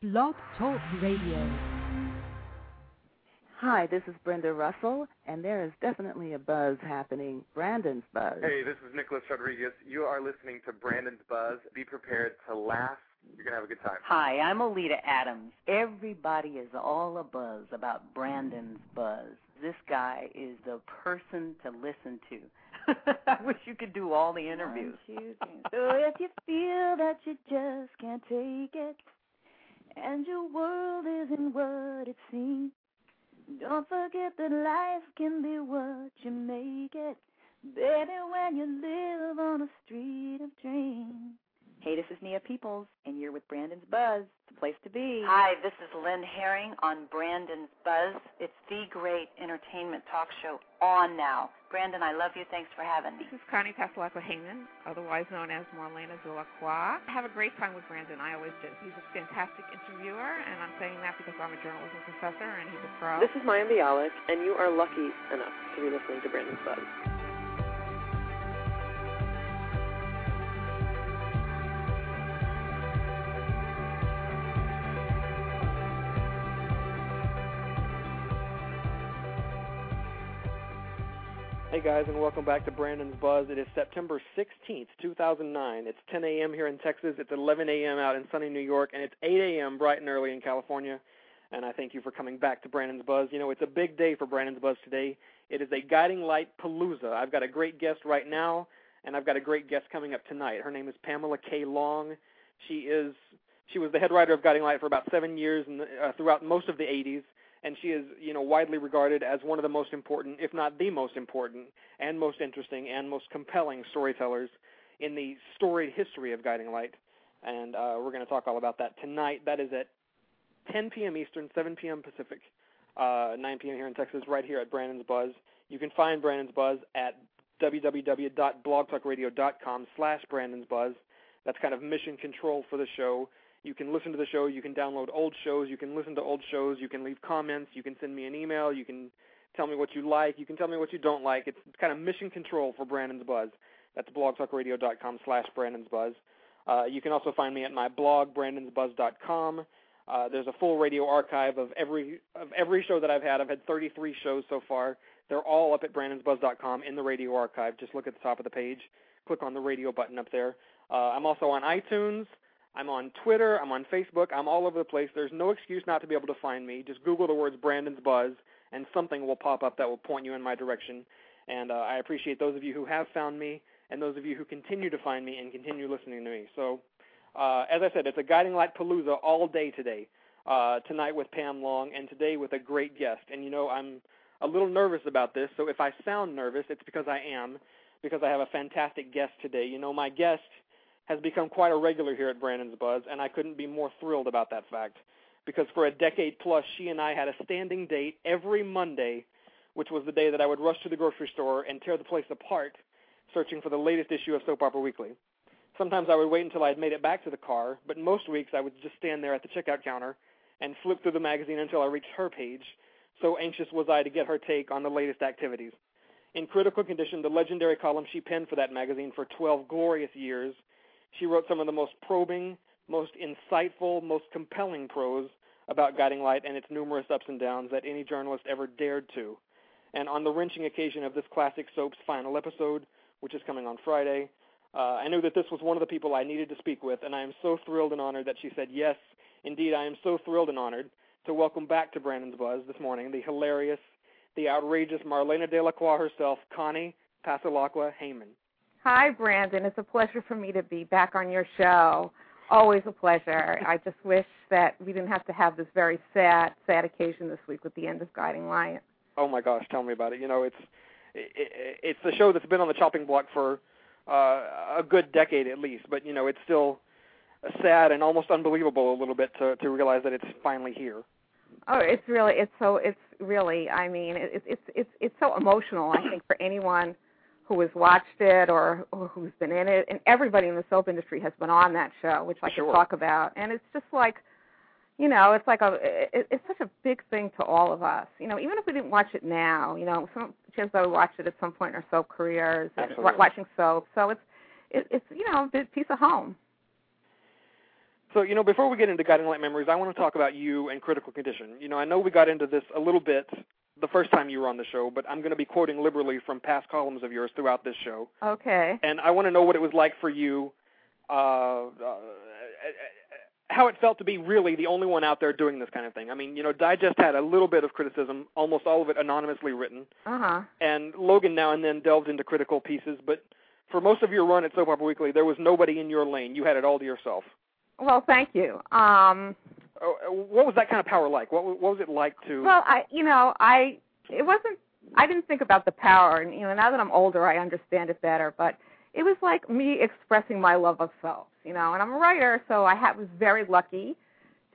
Blog Talk Radio. Hi, this is Brenda Russell, and there is definitely a buzz happening. Brandon's buzz. Hey, this is Nicholas Rodriguez. You are listening to Brandon's Buzz. Be prepared to laugh. You're going to have a good time. Hi, I'm Alita Adams. Everybody is all a buzz about Brandon's buzz. This guy is the person to listen to. I wish you could do all the interviews. So if you feel that you just can't take it, and your world isn't what it seems, don't forget that life can be what you make it. Baby, when you live on a street of dreams. Hey, this is Nia Peoples, and you're with Brandon's Buzz. It's the place to be. Hi, this is Lynn Herring on Brandon's Buzz. It's the great entertainment talk show on now. Brandon, I love you. Thanks for having me. This is Connie Passalacqua Hayman, otherwise known as Marlena Zulaqua. Have a great time with Brandon. I always do. He's a fantastic interviewer, and I'm saying that because I'm a journalism professor and he's a pro. This is Maya Bialik, and you are lucky enough to be listening to Brandon's Buzz. Hey guys, and welcome back to Brandon's Buzz. It is September 16th, 2009. It's 10 a.m. here in Texas. It's 11 a.m. out in sunny New York, and it's 8 a.m. bright and early in California. And I thank you for coming back to Brandon's Buzz. You know, it's a big day for Brandon's Buzz today. It is a guiding light palooza. I've got a great guest right now, and I've got a great guest coming up tonight. Her name is Pamela K. Long. She is she was the head writer of Guiding Light for about seven years and uh, throughout most of the 80s and she is you know widely regarded as one of the most important, if not the most important, and most interesting and most compelling storytellers in the storied history of Guiding Light. And uh, we're going to talk all about that tonight. That is at 10 p.m. Eastern, 7 p.m. Pacific, uh, 9 p.m. here in Texas, right here at Brandon's Buzz. You can find Brandon's Buzz at www.blogtalkradio.com slash Brandon's Buzz. That's kind of mission control for the show. You can listen to the show. You can download old shows. You can listen to old shows. You can leave comments. You can send me an email. You can tell me what you like. You can tell me what you don't like. It's kind of mission control for Brandon's Buzz. That's blogtalkradio.com slash Brandon's Buzz. Uh, you can also find me at my blog, brandonsbuzz.com. Uh, there's a full radio archive of every of every show that I've had. I've had 33 shows so far. They're all up at brandonsbuzz.com in the radio archive. Just look at the top of the page. Click on the radio button up there. Uh, I'm also on iTunes. I'm on Twitter. I'm on Facebook. I'm all over the place. There's no excuse not to be able to find me. Just Google the words Brandon's Buzz, and something will pop up that will point you in my direction. And uh, I appreciate those of you who have found me, and those of you who continue to find me and continue listening to me. So, uh, as I said, it's a guiding light palooza all day today. Uh, tonight with Pam Long, and today with a great guest. And you know, I'm a little nervous about this. So if I sound nervous, it's because I am, because I have a fantastic guest today. You know, my guest has become quite a regular here at Brandon's Buzz, and I couldn't be more thrilled about that fact. Because for a decade plus, she and I had a standing date every Monday, which was the day that I would rush to the grocery store and tear the place apart, searching for the latest issue of Soap Opera Weekly. Sometimes I would wait until I had made it back to the car, but most weeks I would just stand there at the checkout counter and flip through the magazine until I reached her page. So anxious was I to get her take on the latest activities. In critical condition, the legendary column she penned for that magazine for 12 glorious years she wrote some of the most probing, most insightful, most compelling prose about Guiding Light and its numerous ups and downs that any journalist ever dared to. And on the wrenching occasion of this classic soap's final episode, which is coming on Friday, uh, I knew that this was one of the people I needed to speak with, and I am so thrilled and honored that she said yes. Indeed, I am so thrilled and honored to welcome back to Brandon's Buzz this morning the hilarious, the outrageous Marlena Delacroix herself, Connie Passalacqua Hayman. Hi, Brandon. It's a pleasure for me to be back on your show. Always a pleasure. I just wish that we didn't have to have this very sad, sad occasion this week with the end of Guiding Light. Oh my gosh, tell me about it. You know, it's it, it's the show that's been on the chopping block for uh, a good decade at least, but you know, it's still sad and almost unbelievable a little bit to to realize that it's finally here. Oh, it's really it's so it's really I mean it's it's it's it's so emotional I think for anyone who has watched it or, or who's been in it. And everybody in the soap industry has been on that show which I Sure. could talk about. And it's just like you know it's like a it, it's such a big thing to all of us. You know even if we didn't watch it now you know some chances are we watched it at some point in our soap careers Absolutely. watching soap. So it's it, it's you know a big piece of home So, you know, before we get into Guiding Light Memories, I want to talk about you and Critical Condition. You know, I know we got into this a little bit the first time you were on the show, but I'm going to be quoting liberally from past columns of yours throughout this show. okay And I want to know what it was like for you, uh, uh, how it felt to be really the only one out there doing this kind of thing. I mean, you know, Digest had a little bit of criticism, almost all of it anonymously written, uh-huh and Logan now and then delved into critical pieces, but for most of your run at Soap Opera Weekly, there was nobody in your lane. You had it all to yourself. Well thank you um Oh, uh, what was that kind of power like? What, what was it like to? Well, I, you know, I, it wasn't, I didn't think about the power, and you know, now that I'm older, I understand it better. But it was like me expressing my love of soaps, you know, and I'm a writer, so I had, was very lucky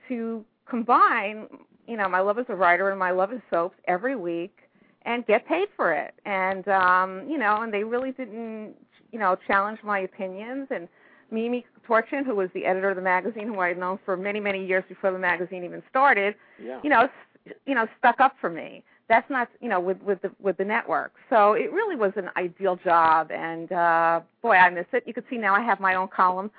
to combine, you know, my love as a writer and my love of soaps every week and get paid for it. And um, you know, and they really didn't, you know, challenge my opinions and Mimi Torchin, who was the editor of the magazine, who I had known for many, many years before the magazine even started, Yeah. you know, you know, stuck up for me. That's not, you know, with with the with the network. So it really was an ideal job, and uh, boy, I miss it. You can see now I have my own column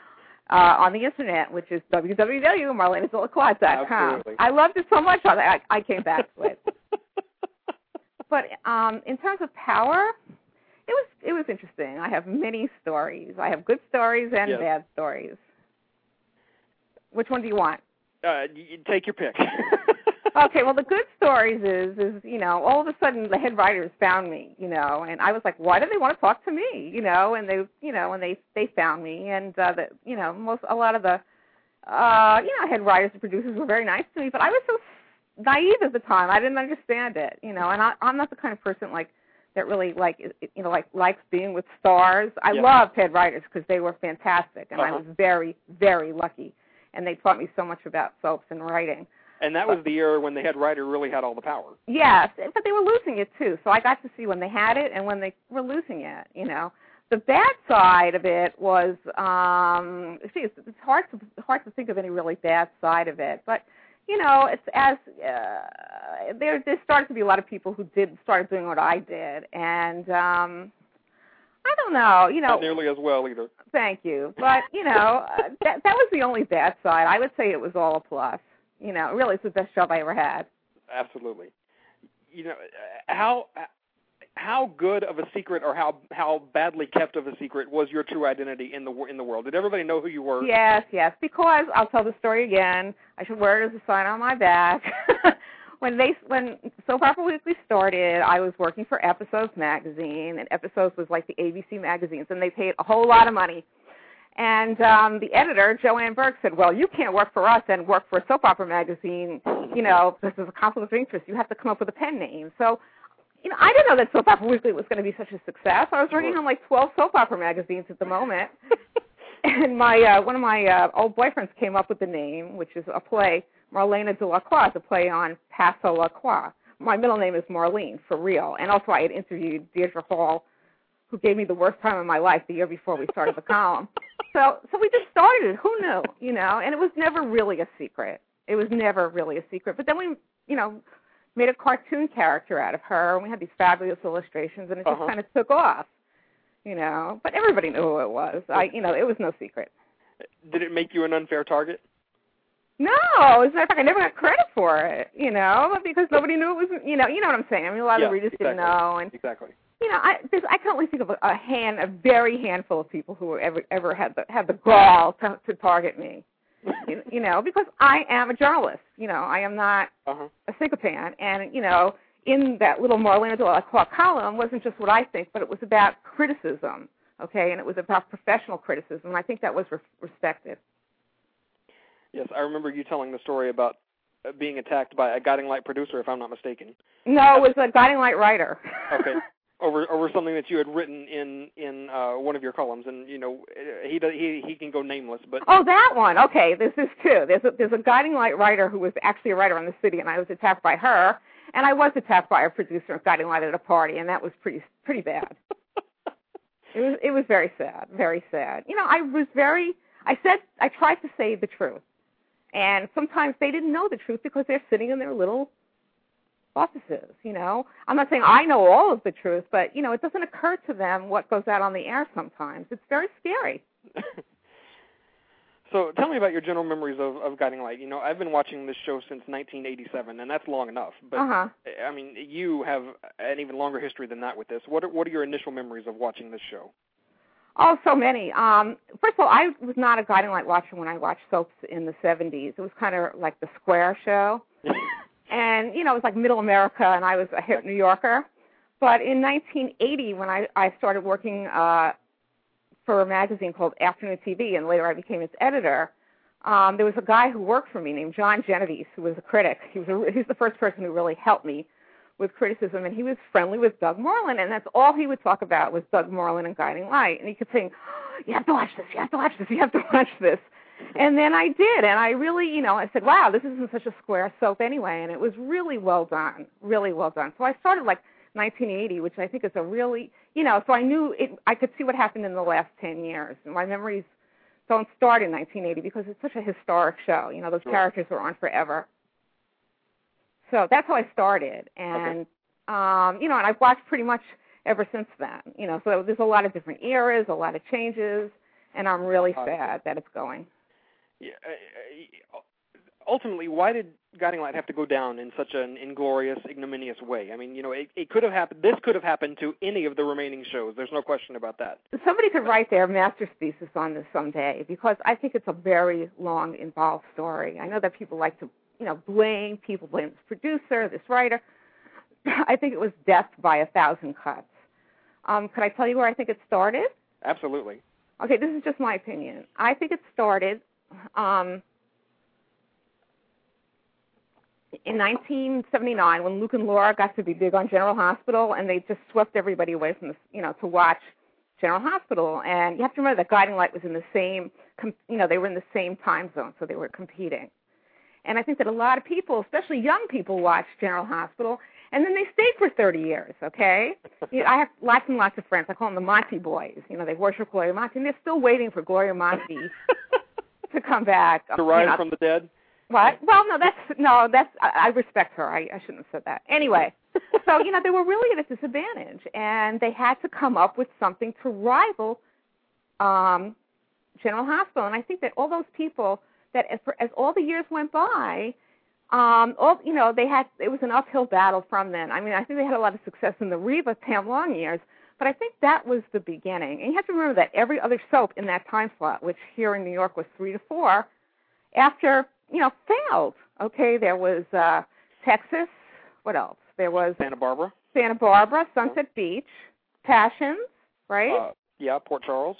uh, on the internet, which is www.marlenadelacroix.com. Absolutely. I loved it so much I, I came back to it. but um, in terms of power, it was it was interesting. I have many stories. I have good stories and Yes. bad stories. Which one do you want? Uh, you, take your pick. okay, well the good stories is is you know all of a sudden the head writers found me, you know, and I was like, why do they want to talk to me, you know? And they you know and they they found me, and uh, that you know most a lot of the uh you know head writers and producers were very nice to me, but I was so naive at the time. I didn't understand it, you know, and I, I'm not the kind of person like that really like you know like likes being with stars. I Yeah. loved head writers because they were fantastic, and I Uh-huh. was very very lucky, and they taught me so much about soaps and writing. and that was the era when the head writer really had all the power. Yes, but they were losing it too. So I got to see when they had it and when they were losing it. You know, the bad side of it was, um, see, it's, it's hard to hard to think of any really bad side of it. But you know, it's as uh, there there started to be a lot of people who did started doing what I did, and um, I don't know. You know, Not nearly as well either. Thank you. But, you know, uh, that that was the only bad side. I would say it was all a plus. You know, really it's the best job I ever had. Absolutely. You know, uh, how how good of a secret or how how badly kept of a secret was your true identity in the in the world? Did everybody know who you were? Yes, yes. Because I'll tell the story again. I should wear it as a sign on my back. when they when Soap Opera Weekly started, I was working for Episodes magazine, and Episodes was like the ABC magazines, and they paid a whole lot of money. And um, the editor, Joanne Burke, said, "Well, you can't work for us and work for soap opera magazine. You know, this is a conflict of interest. You have to come up with a pen name." So, you know, I didn't know that Soap Opera Weekly was going to be such a success. I was working on like 12 soap opera magazines at the moment. and my uh, one of my uh, old boyfriends came up with the name, which is a play, Marlena de la Croix, a play on Passalacqua. My middle name is Marlene, for real. And also I had interviewed Deirdre Hall, who gave me the worst time of my life the year before we started the column. So so we just started. Who knew? You know, and it was never really a secret. It was never really a secret. But then we, you know, made a cartoon character out of her, and we had these fabulous illustrations, and it just Uh-huh. kind of took off. You know, but everybody knew who it was. I, you know, it was no secret. Did it make you an unfair target? No, as a matter of fact, I never got credit for it. You know, because nobody knew it was. You know, you know what I'm saying. I mean, a lot yeah, of readers exactly. didn't know, and exactly. you know, I there's, I can only think of a, a hand, a very handful of people who ever ever had the had the gall to, to target me. You, know, because I am a journalist. You know, I am not Uh-huh. a sycophant, and you know, in that little Marlena de la Croix column wasn't just what I think, but it was about criticism. Okay, and it was about professional criticism, and I think that was re- respected. Yes, I remember you telling the story about uh, being attacked by a guiding light producer, if I'm not mistaken. No, it was a guiding light writer. Okay. over over something that you had written in in uh, one of your columns, and you know he does, he he can go nameless, but Oh, that one. Okay, this is two. There's a, there's a guiding light writer who was actually a writer on the city, and I was attacked by her, and I was attacked by a producer of guiding light at a party, and that was pretty pretty bad. it was it was very sad, very sad. You know, I was very. I said I tried to say the truth, and sometimes they didn't know the truth because they're sitting in their little offices. You know, I'm not saying I know all of the truth, but you know, it doesn't occur to them what goes out on the air sometimes. It's very scary. So tell me about your general memories of, of Guiding Light. You know, I've been watching this show since 1987, and that's long enough. But uh-huh. I mean, you have an even longer history than that with this. What are, what are your initial memories of watching this show? Oh, so many. Um, first of all, I was not a Guiding Light watcher when I watched soaps in the 70s. It was kind of like the Square show. and, you know, it was like middle America, and I was a hip New Yorker. But in 1980, when I, I started working uh, for a magazine called Afternoon TV, and later I became its editor, um, there was a guy who worked for me named John Genovese, who was a critic. He was a, he was the first person who really helped me with criticism, and he was friendly with Doug Marland, and that's all he would talk about was Doug Marland and Guiding Light. And he kept saying, "You have to watch this. You have to watch this. You have to watch this." And then I did, and I really, you know, I said, "Wow, this isn't such a square soap anyway," and it was really well done, really well done. So I started like 1980, which I think is a really, you know, so I knew it. I could see what happened in the last 10 years. And my memories don't start in 1980 because it's such a historic show. You know, those characters were on forever. So that's how I started, and Okay. um, you know, and I've watched pretty much ever since then. You know, so there's a lot of different eras, a lot of changes, and I'm really sad that it's going. Yeah, uh, uh, ultimately, why did Guiding Light have to go down in such an inglorious, ignominious way? I mean, you know, it, it could have happened. This could have happened to any of the remaining shows. There's no question about that. Somebody could write their master's thesis on this someday because I think it's a very long, involved story. I know that people like to, you know, blame people, blame this producer, this writer. I think it was death by a thousand cuts. Um, could I tell you where I think it started? Absolutely. Okay, this is just my opinion. I think it started um, in 1979 when Luke and Laura got to be big on General Hospital, and they just swept everybody away from the, you know, to watch General Hospital. And you have to remember that Guiding Light was in the same, you know, they were in the same time zone, so they were competing. And I think that a lot of people, especially young people, watched General Hospital, and then they stayed for 30 years. Okay, you know, I have lots and lots of friends. I call them the Monty Boys. You know, they worship Gloria Monty, and they're still waiting for Gloria Monty to come back. To rise you know. from the dead. What? Well, no, that's no, that's I, I respect her. I, I shouldn't have said that. Anyway, so you know they were really at a disadvantage, and they had to come up with something to rival um, General Hospital. And I think that all those people that as, as all the years went by, um, all you know they had it was an uphill battle from then. I mean, I think they had a lot of success in the Reva Pam Long years. But I think that was the beginning. And you have to remember that every other soap in that time slot, which here in New York was three to four, after you know, failed. Okay, there was uh Texas. What else? There was Santa Barbara. Santa Barbara, Sunset Beach, Passions, right? Uh, yeah, Port Charles.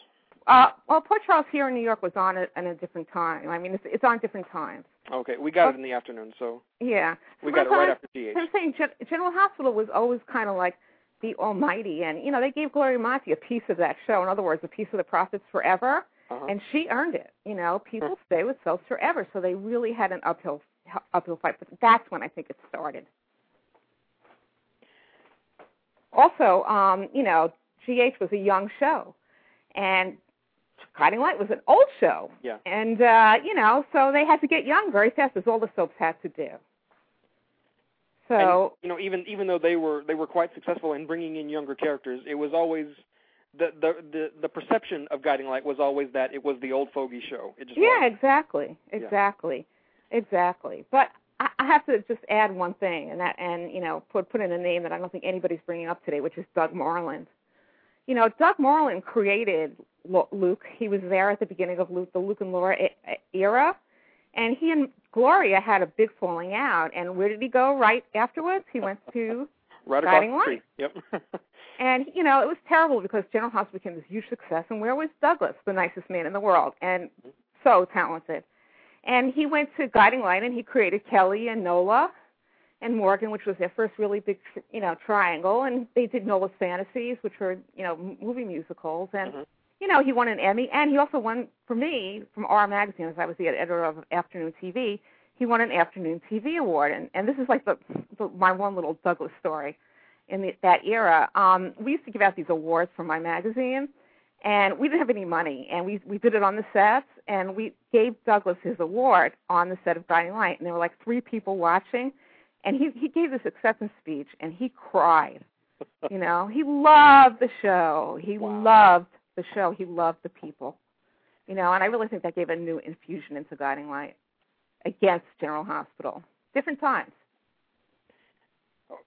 Uh, well, Port Charles here in New York was on at, at a different time. I mean, it's, it's on different times. Okay, we got it in the afternoon, so Yeah. we So got it right after GH. I'm saying Gen- General Hospital was always kind of like the almighty, and you know they gave Gloria Monty a piece of that show. In other words, a piece of the profits forever, Uh-huh. and she earned it. You know, people stay with soaps forever, so they really had an uphill uphill fight. But that's when I think it started. Also, um, you know, GH was a young show, and Guiding Light was an old show. Yeah. And uh, you know, so they had to get young very fast, as all the soaps had to do. So and, you know, even even though they were they were quite successful in bringing in younger characters, it was always the the the, the perception of Guiding Light was always that it was the old fogey show. It just yeah, was. exactly, Yeah. exactly, exactly. But I, I have to just add one thing, and that, and you know, put put in a name that I don't think anybody's bringing up today, which is Doug Marland. You know, Doug Moreland created Luke. He was there at the beginning of Luke, the Luke and Laura era, and he and Gloria had a big falling out. And where did he go right afterwards? He went to right across Guiding the street. Yep. And you know, it was terrible because General Hospital became this huge success. And where was Douglas, the nicest man in the world, and so talented? And he went to Guiding Light and he created Kelly and Nola, and Morgan, which was their first really big, you know, triangle, and they did Nola's Fantasies, which were, you know, movie musicals, and Mm-hmm. You know, he won an Emmy, and he also won for me from R Magazine, as I was the editor of Afternoon TV. He won an Afternoon TV award, and and this is like the, the my one little Douglas story. In the, that era, um, we used to give out these awards for my magazine, and we didn't have any money, and we we did it on the sets, and we gave Douglas his award on the set of Guiding Light, and there were like three people watching, and he he gave this acceptance speech, and he cried. You know, he loved the show. He loved the show. He loved the people. You know, and I really think that gave a new infusion into Guiding Light against General Hospital. Different times.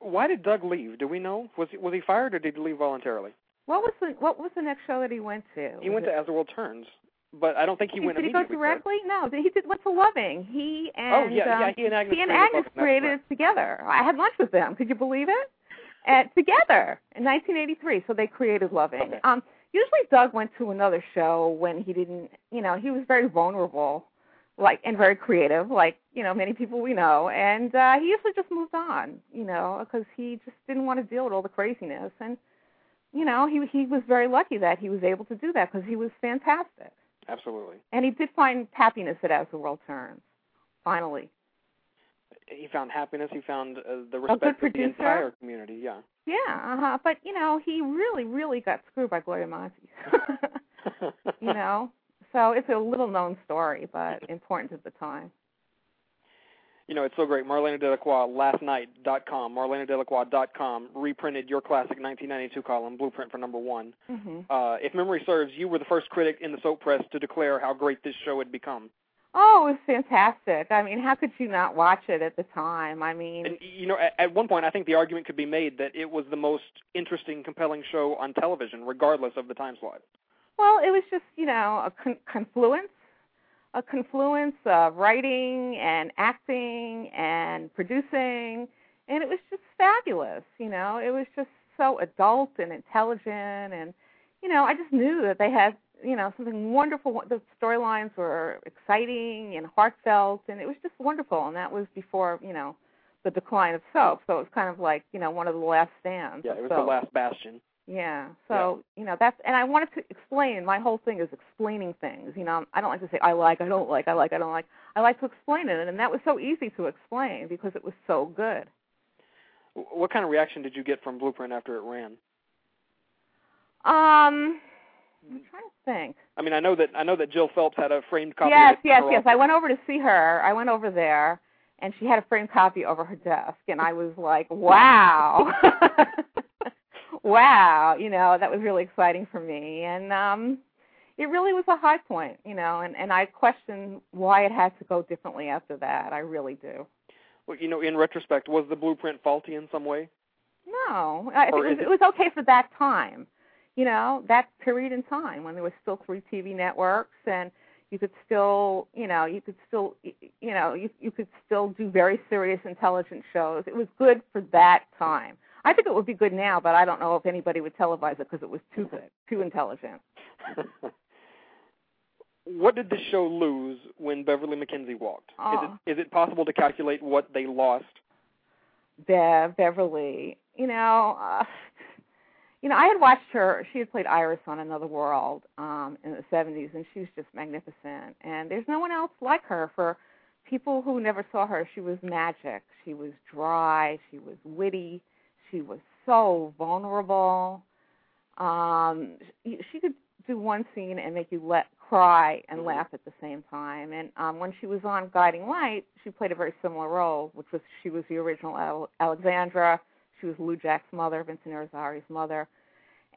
Why did Doug leave? Do we know? Was he, was he fired or did he leave voluntarily? What was the what was the next show that he went to? He Was went it- to As the World Turns, but I don't think he did, went did he go immediately. for it. directly? No, he did went to Loving. He and Oh, yeah, yeah, um, he and Agnes he and created Agnes created it together. I had lunch with them. Could you believe it? And together in 1983. So they created Loving. Okay. Um, usually Doug went to another show when he didn't. You know, he was very vulnerable, like and very creative, like you know many people we know. And uh, he usually just moved on. You know, because he just didn't want to deal with all the craziness and. You know, he he was very lucky that he was able to do that because he was fantastic. Absolutely. And he did find happiness at As the World Turns. Finally. He found happiness. He found uh, the respect of the entire community. Yeah. Yeah, uh-huh. But, you know, he really, really got screwed by Gloria Monty. you know? So it's a little known story, but important at the time. You know, it's so great. Marlena Delacroix, lastnight.com, marlenadelacroix.com, reprinted your classic 1992 column, Blueprint for Number One. hmm Uh, if memory serves, you were the first critic in the soap press to declare how great this show had become. Oh, it was fantastic. I mean, how could you not watch it at the time? I mean, And, you know, at, at one point, I think the argument could be made that it was the most interesting, compelling show on television, regardless of the time slot. Well, it was just, you know, a con- confluence, a confluence of writing and acting and producing, and it was just fabulous. You know, it was just so adult and intelligent, and you know, I just knew that they had, you know, something wonderful. The storylines were exciting and heartfelt, and it was just wonderful. And that was before, you know, the decline of soap. So it was kind of like, you know, one of the last stands. Yeah, it was soap. the last bastion. Yeah. So, you know, that's and I wanted to explain my whole thing is explaining things. You know, I don't like to say I like, I don't like, I like, I don't like. I like to explain it and that was so easy to explain because it was so good. What kind of reaction did you get from Blueprint after it ran? Um I'm trying to think. I mean, I know that I know that Jill Phelps had a framed copy. yes, yes, yes. I went over to see her. I went over there and she had a framed copy over her desk and I was like, "Wow." wow, you know, that was really exciting for me. And um it really was a high point, you know, and and I question why it had to go differently after that. I really do. Well, you know, in retrospect, was the blueprint faulty in some way? No, I think it was, it was okay for that time. You know, that period in time when there was still three TV networks and you could still, you know, you could still, you know, you you could still do very serious, intelligent shows. It was good for that time. I think it would be good now, but I don't know if anybody would televise it because it was too good, too intelligent. what did this show lose when Beverlee McKinsey walked? Is Oh. it is it possible to calculate what they lost? Bev, Beverly, you know, uh, you know, I had watched her. She had played Iris on Another World um, in the '70s, and she was just magnificent. And there's no one else like her. For people who never saw her, she was magic. She was dry. She was witty. She was so vulnerable. Um, she, she could do one scene and make you let cry and laugh at the same time. And um, when she was on Guiding Light, she played a very similar role, which was she was the original Al- Alexandra. She was Lujack's mother, Vincent Irizarry's mother,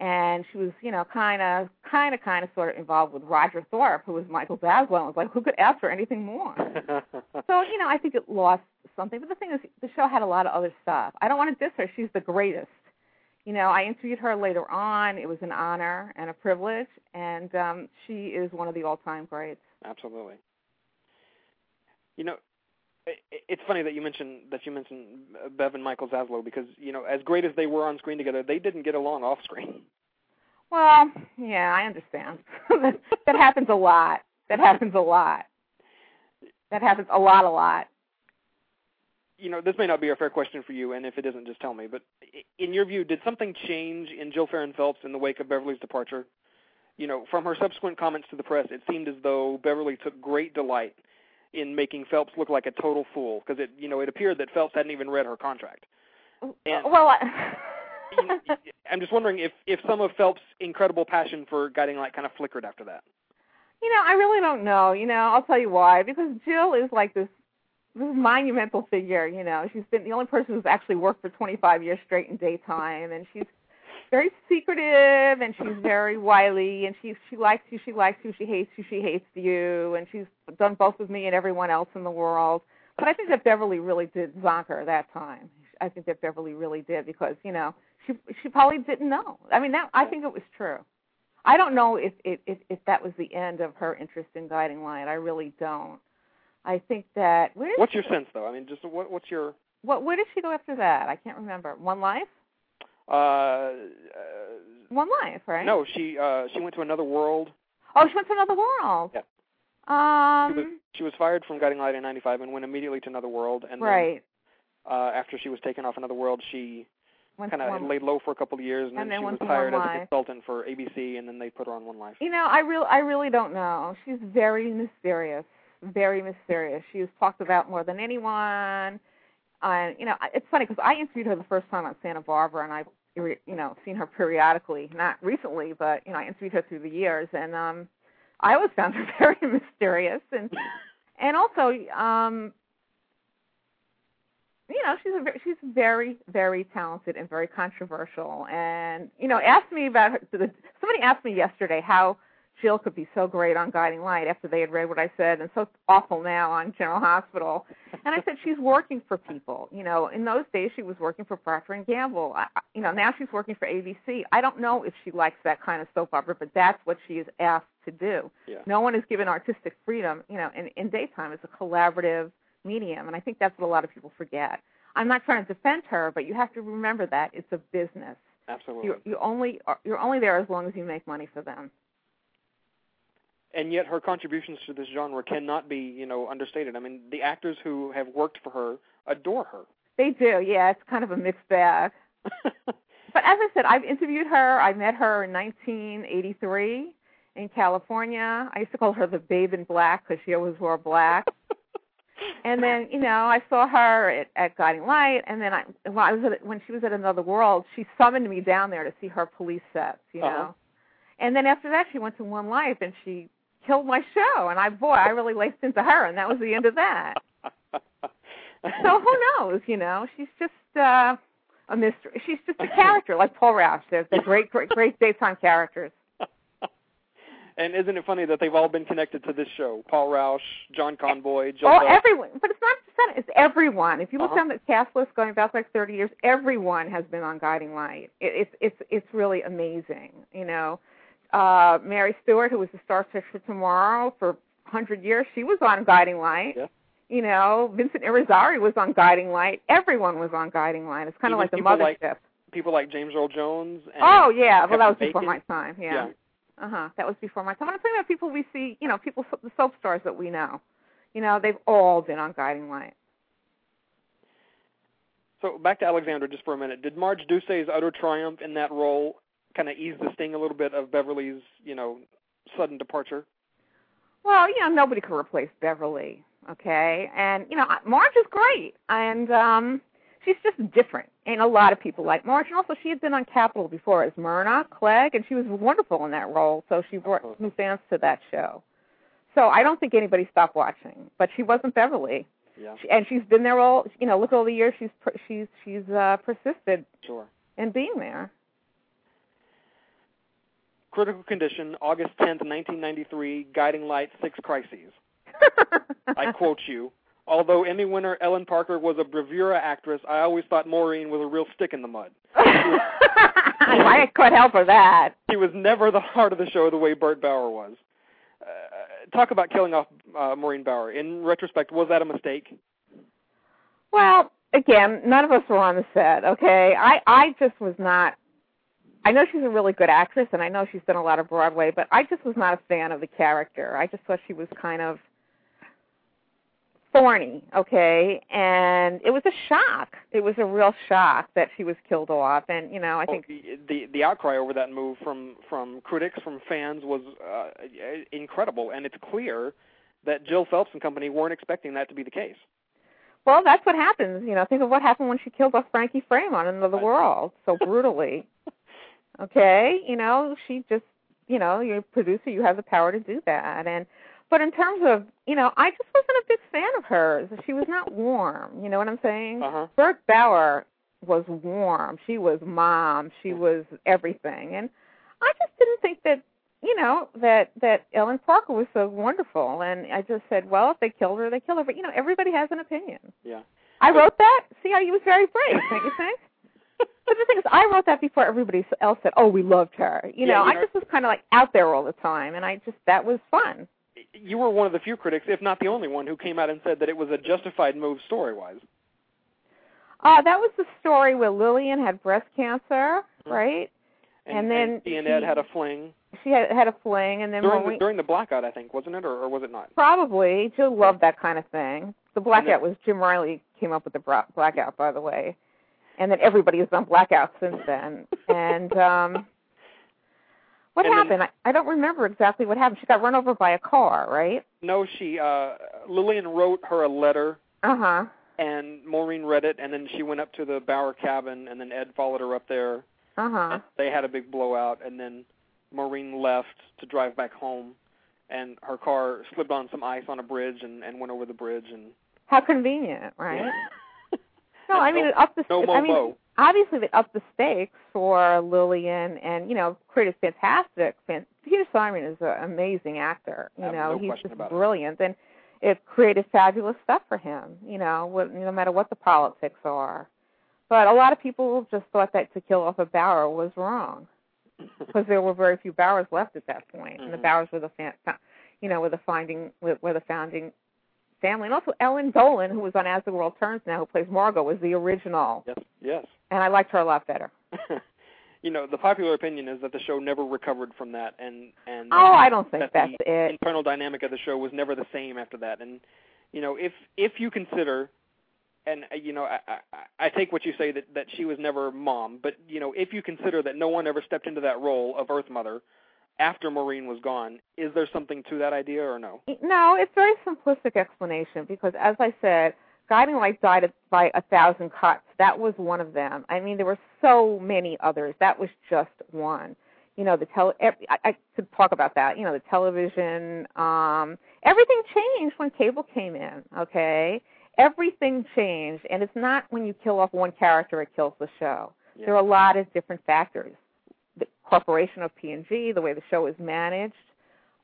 and she was, you know, kind of, kind of, kind of, sort of involved with Roger Thorpe, who was Michael Zaslow. And was like, who could ask for anything more? so, you know, I think it lost something. But the thing is, the show had a lot of other stuff. I don't want to diss her. She's the greatest. You know, I interviewed her later on. It was an honor and a privilege, and um, she is one of the all-time greats. Absolutely. You know, it's funny that you mentioned that you mentioned uh, Bev and Michael Zaslow because you know, as great as they were on screen together, they didn't get along off screen. Well, yeah, I understand. that, that happens a lot. That happens a lot. That happens a lot, a lot. you know, this may not be a fair question for you, and if it isn't, just tell me. But in your view, did something change in Jill Farren Phelps in the wake of Beverly's departure? You know, from her subsequent comments to the press, it seemed as though Beverly took great delight in making Phelps look like a total fool because it, you know, it appeared that Phelps hadn't even read her contract. And well, I, I'm just wondering if if some of Phelps' incredible passion for guiding light kind of flickered after that. you know, I really don't know. You know, I'll tell you why. Because Jill is like this this monumental figure. You know, she's been the only person who's actually worked for 25 years straight in daytime, and she's very secretive and she's very wily and she she likes you she likes you she hates you she hates you and she's done both with me and everyone else in the world. But i think that beverly really did Zonker that time. I think that beverly really did because you know she she probably didn't know. I mean that i think it was true. I don't know if if if, if that was the end of her interest in guiding light. I really don't. I think that where What's your sense, though? I mean, just what what's your what where did she go after that? I can't remember. One life uh, uh one life right no? She uh she went to another world. oh she went to another world Yeah. um she was she was fired from Guiding Light in '95 and went immediately to another world. And right Then, uh, after she was taken off another world, she kind of laid low for a couple of years, and, And then then she was hired as a consultant for ABC, and then they put her on One Life. You know, I real I really don't know. She's very mysterious, very mysterious. She was talked about more than anyone. And you know, it's funny because I interviewed her the first time at Santa Barbara, and I've you know seen her periodically, not recently, but you know, I interviewed her through the years, and um, I always found her very mysterious, and and also um, you know, she's a she's very very talented and very controversial. And you know, asked me about her. Somebody asked me yesterday how Jill could be so great on Guiding Light after they had read what I said, and so awful now on General Hospital. And I said she's working for people. You know, in those days she was working for Procter and Gamble. I, you know, now she's working for ABC. I don't know if she likes that kind of soap opera, but that's what she is asked to do. Yeah. No one is given artistic freedom. You know, in, in daytime it's a collaborative medium, and I think that's what a lot of people forget. I'm not trying to defend her, but you have to remember that it's a business. Absolutely. You you only are, you're only there as long as you make money for them. And yet her contributions to this genre cannot be, you know, understated. I mean, the actors who have worked for her adore her. They do, yeah. It's kind of a mixed bag. but as I said, I've interviewed her. I met her in 1983 in California. I used to call her the Babe in Black because she always wore black. and then, you know, I saw her at, at Guiding Light, and then I, when I was at, when she was at Another World, she summoned me down there to see her police sets, you know. Uh-huh. And then after that, she went to One Life, and she killed my show. And I, boy, I really laced into her, and that was the end of that. so who knows? You know, she's just uh, a mystery. She's just a character, like Paul Rauch. They're, they're great, great, great daytime characters. And isn't it funny that they've all been connected to this show? Paul Rauch, John Conboy, Jill Oh, everyone. But it's not just that. It's everyone. If you look Uh-huh. down the cast list going back like 30 years, everyone has been on Guiding Light. It, it's it's it's really amazing. You know, uh, Mary Stuart, who was the Star Search for Tomorrow for 100 years, she was on Guiding Light. Yeah. You know, Vincent Irizarry was on Guiding Light. Everyone was on Guiding Light. It's kind of like the mothership. like- People like James Earl Jones. And oh yeah, well that was before my time. Yeah. Yeah. Uh huh. That was before my time. I'm talking about people we see. You know, people the soap stars that we know. You know, they've all been on Guiding Light. So back to Alexandra just for a minute. Did Marj Dusay's utter triumph in that role kind of ease the sting a little bit of Beverly's, you know, sudden departure? Well, you know, nobody could replace Beverly, okay? And you know, Marj is great, and um she's just different. And a lot of people like Marj, and also she had been on Capitol before as Myrna Clegg, and she was wonderful in that role. So she brought new fans to that show. So I don't think anybody stopped watching, but she wasn't Beverly, Yeah. she, and she's been there all. You know, look at all the years she's per, she's she's uh, persisted Sure. in being there. Critical condition, August 10th, 1993, Guiding Light, Six Crises. I quote you. Although Emmy winner Ellen Parker was a bravura actress, I always thought Maureen was a real stick in the mud. I could help her that. She was never the heart of the show the way Bert Bauer was. Uh, talk about killing off uh, Maureen Bauer. In retrospect, was that a mistake? Well, again, none of us were on the set, okay? I I just was not I know she's a really good actress and I know she's done a lot of Broadway, but I just was not a fan of the character. I just thought she was kind of thorny, okay, and it was a shock. It was a real shock that she was killed off, and you know, I think oh, the, the the outcry over that move from from critics, from fans was uh, incredible, and it's clear that Jill Phelps and company weren't expecting that to be the case. Well, that's what happens. You know, think of what happened when she killed off Frankie Frame on Another World so brutally. okay, you know, she just, you know, you're a producer, you have the power to do that, and but in terms of, you know, I just wasn't a big fan of hers. She was not warm. You know what I'm saying? Uh-huh. Bert Bauer was warm. She was mom. She was everything. And I just didn't think that, you know, that that Ellen Parker was so wonderful. And I just said, well, if they killed her, they killed her. But you know, everybody has an opinion. Yeah. I wrote that. See how you was very brave, don't you think? But the thing is, I wrote that before everybody else said, "Oh, we loved her." You Yeah, know, you I know- just was kind of like out there all the time, and I just that was fun. You were one of the few critics, if not the only one, who came out and said that it was a justified move story-wise. Uh, that was the story where Lillian had breast cancer, Mhm. right? And, And then she and Ed had a fling She had had a fling, and then during Maureen, the, during the blackout, I think, wasn't it, or, or was it not? probably Jill loved that kind of thing. The blackout then- was Jim Reilly came up with the bra- blackout, by the way, and then everybody has done blackouts since then. and um what And then- happened? I, I don't remember exactly what happened. She got run over by a car, right? No, she uh Lillian wrote her a letter Uh huh. and Maureen read it and then she went up to the Bauer cabin and then Ed followed her up there. Uh huh. They had a big blowout and then Maureen left to drive back home and her car slipped on some ice on a bridge and, and went over the bridge and How convenient, right? No, I mean it upped the. no I mean, obviously they upped the stakes for Lillian, and you know, created fantastic. Fan, Peter Simon is an amazing actor. You know, no he's just about it. brilliant, and it created fabulous stuff for him. You know, what, no matter what the politics are. But a lot of people just thought that to kill off a Bauer was wrong because there were very few Bauers left at that point, and the Mhm. Bauers were the fan, you know, were the finding were the founding family, and also Ellen Dolan, who was on As the World Turns now, who plays Margot, was the original, Yes, yes. and I liked her a lot better. you know, the popular opinion is that the show never recovered from that and and Oh, I don't think that that's the it. internal dynamic of the show was never the same after that. And you know, if if you consider, and uh, you know, I, I I take what you say that that she was never mom, but you know, if you consider that no one ever stepped into that role of Earth Mother after Maureen was gone, is there something to that idea or no? No, it's a very simplistic explanation because, as I said, Guiding Light died by a thousand cuts. That was one of them. I mean, there were so many others. That was just one. You know, the tele. I, I could talk about that. You know, the television. Um, everything changed when cable came in. Okay, everything changed, and it's not when you kill off one character it kills the show. Yeah. There are a lot of different factors. Corporation of P&G, the way the show is managed,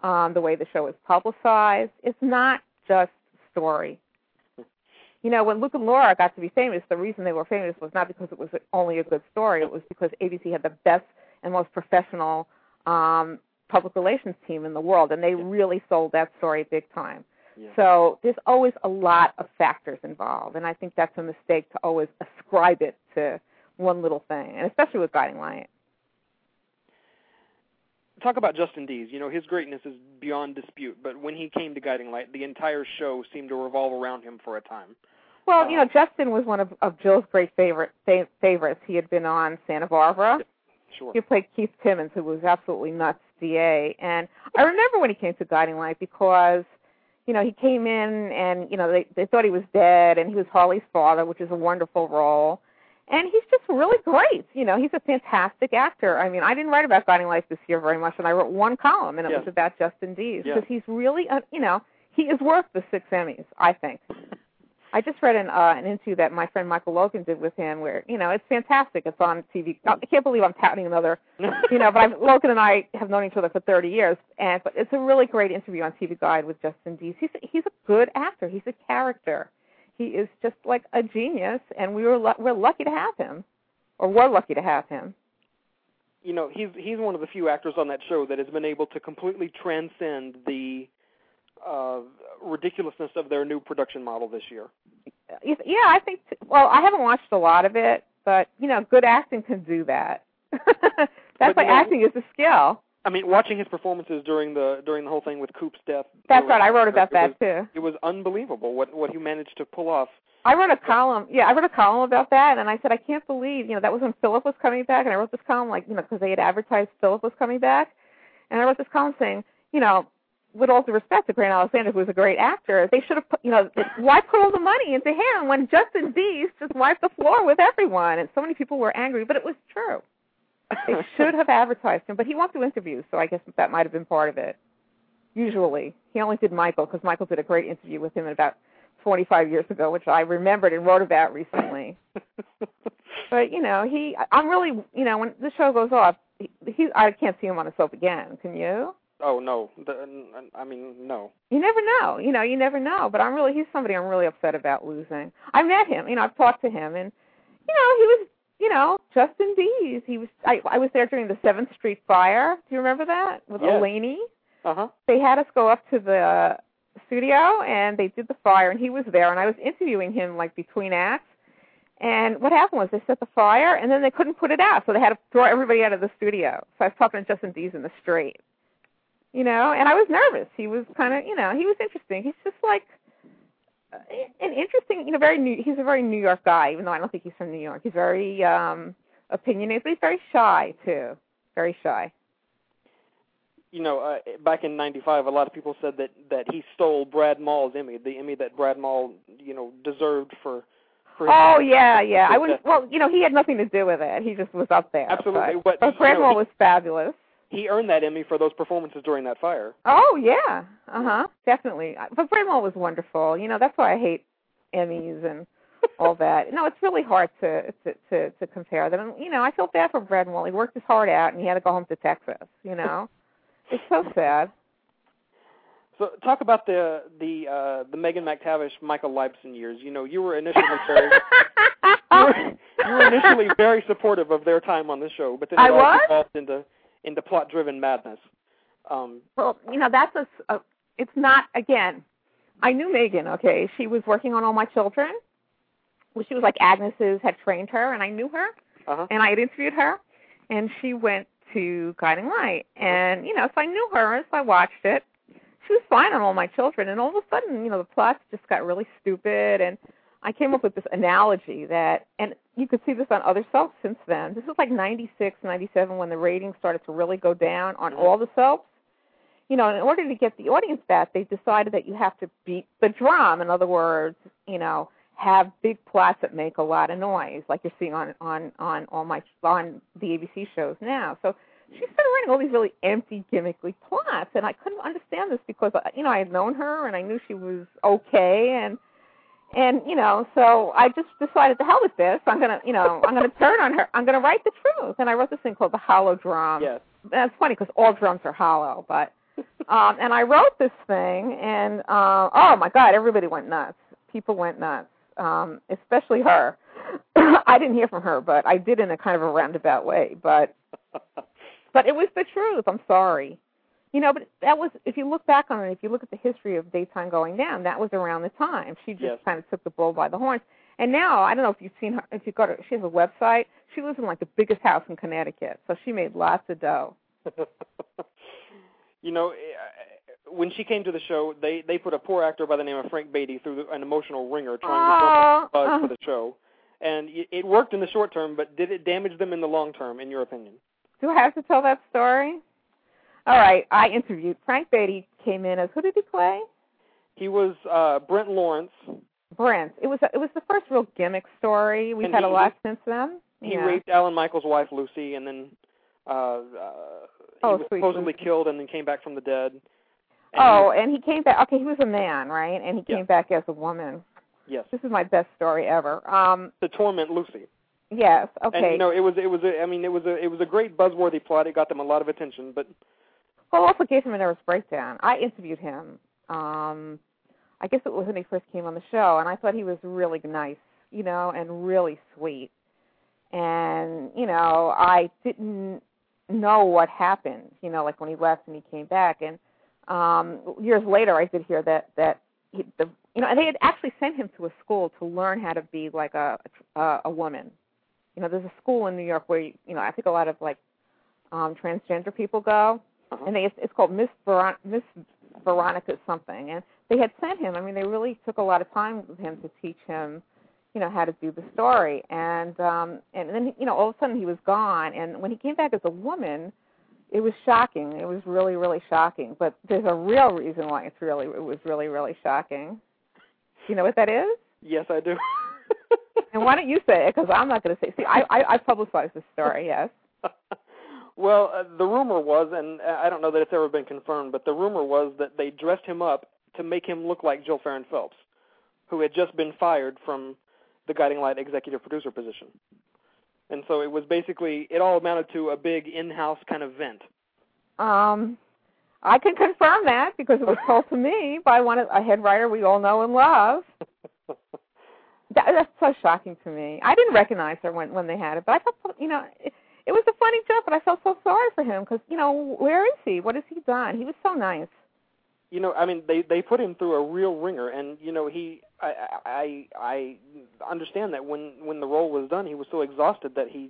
um, the way the show is publicized. It's not just story. You know, when Luke and Laura got to be famous, the reason they were famous was not because it was only a good story. It was because ABC had the best and most professional um, public relations team in the world, and they really sold that story big time. Yeah. So there's always a lot of factors involved, and I think that's a mistake to always ascribe it to one little thing, and especially with Guiding Light. Talk about Justin Deas. You know, his greatness is beyond dispute, but when he came to Guiding Light, the entire show seemed to revolve around him for a time. Well, you know, um, Justin was one of, of Jill's great favorite fa- favorites. He had been on Santa Barbara. Sure. He played Keith Timmons, who was absolutely nuts DA. And I remember when he came to Guiding Light because, you know, he came in and, you know, they, they thought he was dead and he was Harley's father, which is a wonderful role. And he's just really great. You know, he's a fantastic actor. I mean, I didn't write about Guiding Life this year very much, and I wrote one column, and it Yes. was about Justin Deas Yeah. because he's really, uh, you know, he is worth the six Emmys, I think. I just read an uh, an interview that my friend Michael Logan did with him, where you know it's fantastic. It's on TV. I can't believe I'm touting another, you know. But I've, Logan and I have known each other for 30 years, and but it's a really great interview on TV Guide with Justin Deas. He's he's a good actor. He's a character. He is just like a genius, and we were lu- we're lucky to have him, or we're lucky to have him. you know he's he's one of the few actors on that show that has been able to completely transcend the uh ridiculousness of their new production model this year. Yeah, I think. Well, I haven't watched a lot of it, but you know, good acting can do that. That's But, why know- acting is a skill. I mean, watching his performances during the during the whole thing with Coop's death. That's was- right. I wrote about that was, too. It was unbelievable what what he managed to pull off. I wrote a column. Yeah, I wrote a column about that, and I said I can't believe, you know, that was when Philip was coming back, and I wrote this column like, you know, because they had advertised Philip was coming back, and I wrote this column saying, you know, with all due respect to Grant Alexander, who was a great actor, they should have, put, you know, why put all the money into him when Justin Deas just wiped the floor with everyone, and so many people were angry, but it was true. They should have advertised him, but he won't do interviews, so I guess that might have been part of it. Usually, he only did Michael because Michael did a great interview with him about 25 years ago, which I remembered and wrote about recently. but you know, he, I'm really, you know, when the show goes off, he, he I can't see him on a soap again. Can you? Oh no, the, I mean no. You never know. You know, you never know. But I'm really, he's somebody I'm really upset about losing. I met him. You know, I've talked to him, and you know, he was, you know, Justin Deas. He was. I, I was there during the Seventh Street fire. Do you remember that with Yes. Olaney? Uh huh. They had us go up to the studio, and they did the fire, and he was there, and I was interviewing him like between acts. And what happened was they set the fire, and then they couldn't put it out, so they had to throw everybody out of the studio. So I was talking to Justin Deas in the street, you know, and I was nervous. He was kind of, you know, he was interesting. He's just like an interesting, you know, very new. He's a very New York guy, even though I don't think he's from New York. He's very um opinionated, but he's very shy too. Very shy. You know, uh, back in '95, a lot of people said that that he stole Brad Mall's Emmy, the Emmy that Brad Mall, you know, deserved for. for Oh yeah, yeah. I wouldn't. Well, you know, he had nothing to do with it. He just was up there. Absolutely, But, but, but you Brad know, Wall was fabulous. He earned that Emmy for those performances during that fire. Oh yeah. Uh huh. Definitely. But Brad Wall was wonderful. You know, that's why I hate Emmys and all that. No, it's really hard to to to, to compare them. And, you know, I feel bad for Brad Wall. He worked his heart out, and he had to go home to Texas. You know, it's so sad. So talk about the the uh the Megan McTavish Michael Laibson years. You know, you were initially very you, were, you were initially very supportive of their time on the show, but then it I all was? evolved into into plot driven madness. Um Well, you know, that's a, s- a- It's not again. I knew Megan. Okay, she was working on All My Children. Well, she was like Agnes's had trained her, and I knew her, uh-huh. and I had interviewed her, and she went to Guiding Light, and you know, so I knew her, so I watched it. She was fine on All My Children, and all of a sudden, you know, the plots just got really stupid, and I came up with this analogy that, and you could see this on other soaps since then. This was like '96, '97 when the ratings started to really go down on all the soaps you know, in order to get the audience back, they decided that you have to beat the drum. In other words, you know, have big plots that make a lot of noise, like you're seeing on on on all my on the ABC shows now. So she started writing all these really empty, gimmicky plots, and I couldn't understand this because uh, you know I had known her and I knew she was okay, and and you know, so I just decided to hell with this. I'm gonna, you know, I'm gonna turn on her. I'm gonna write the truth, and I wrote this thing called the Hollow Drum. Yes. That's funny because all drums are hollow, but um and I wrote this thing and uh oh my god, everybody went nuts. People went nuts. Um especially her. I didn't hear from her, but I did in a kind of a roundabout way, but but it was the truth. I'm sorry. You know, but that was if you look back on it, if you look at the history of daytime going down, that was around the time. She just Yes. kind of took the bull by the horns. And now, I don't know if you've seen her if you go to her she has a website. She lives in like the biggest house in Connecticut. So she made lots of dough. you know, eh, when she came to the show, they they put a poor actor by the name of Frank Beaty through an emotional wringer trying to Oh, up buzz for the show, and it worked in the short term, but did it damage them in the long term, in your opinion? Do I have to tell that story? All right, I interviewed Frank Beaty. Came in as who did he play? He was uh Brent Lawrence. Brent. It was it was the first real gimmick story. We've And had a lot since then. He yeah. raped Alan Michaels' wife Lucy, and then uh, uh he Oh, was supposedly Lucy. killed, and then came back from the dead. And Oh, and he came back. Okay, he was a man, right? And he Yeah. came back as a woman. yes, This is my best story ever. Um, to torment Lucy. yes. Okay. And you know, it was it was a, I mean, it was a it was a great buzzworthy plot. It got them a lot of attention, but Well, also gave him a nervous breakdown. I interviewed him. Um, I guess it was when he first came on the show, and I thought he was really nice, you know, and really sweet. And you know, I didn't know what happened, you know, like when he left and he came back. And um, years later, I did hear that that he, the you know, and they had actually sent him to a school to learn how to be like a a, a woman. You know, there's a school in New York where you know I think a lot of like um transgender people go Uh-huh. and they it's, called Miss Veron- Miss Veronica something, and they had sent him. I mean, they really took a lot of time with him to teach him, you know, how to do the story, and um, and then you know, all of a sudden he was gone, and when he came back as a woman, it was shocking. It was really, really shocking. But there's a real reason why it's really it was really, really shocking. You know what that is? Yes, I do. and why don't you say it? Because I'm not going to say. See, I, I I publicized this story. Yes. well, uh, the rumor was, and uh, I don't know that it's ever been confirmed, but the rumor was that they dressed him up to make him look like Jill Farren Phelps, who had just been fired from the Guiding Light executive producer position. And so it was basically it all amounted to a big in-house kind of vent. Um, I can confirm that because it was told to me by one of a head writer we all know and love. that, that's so shocking to me. I didn't recognize her when when they had it, but I felt you know it, it was a funny joke, but I felt so sorry for him because you know where is he? What has he done? He was so nice. You know, I mean, they they put him through a real wringer, and you know, he I I I understand that when when the role was done, he was so exhausted that he,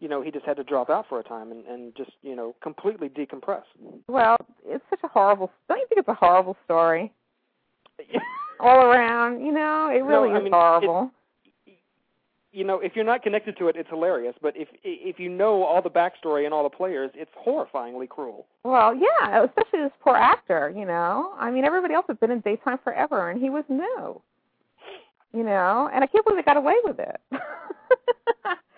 you know, he just had to drop out for a time and and just you know completely decompress. Well, it's such a horrible. Don't you think it's a horrible story? All around, you know, it really no, I is mean, horrible. You know, if you're not connected to it, it's hilarious. But if if you know all the backstory and all the players, it's horrifyingly cruel. Well, yeah, especially this poor actor. You know, I mean, everybody else had been in daytime forever, and he was new. You know, and I can't believe they got away with it.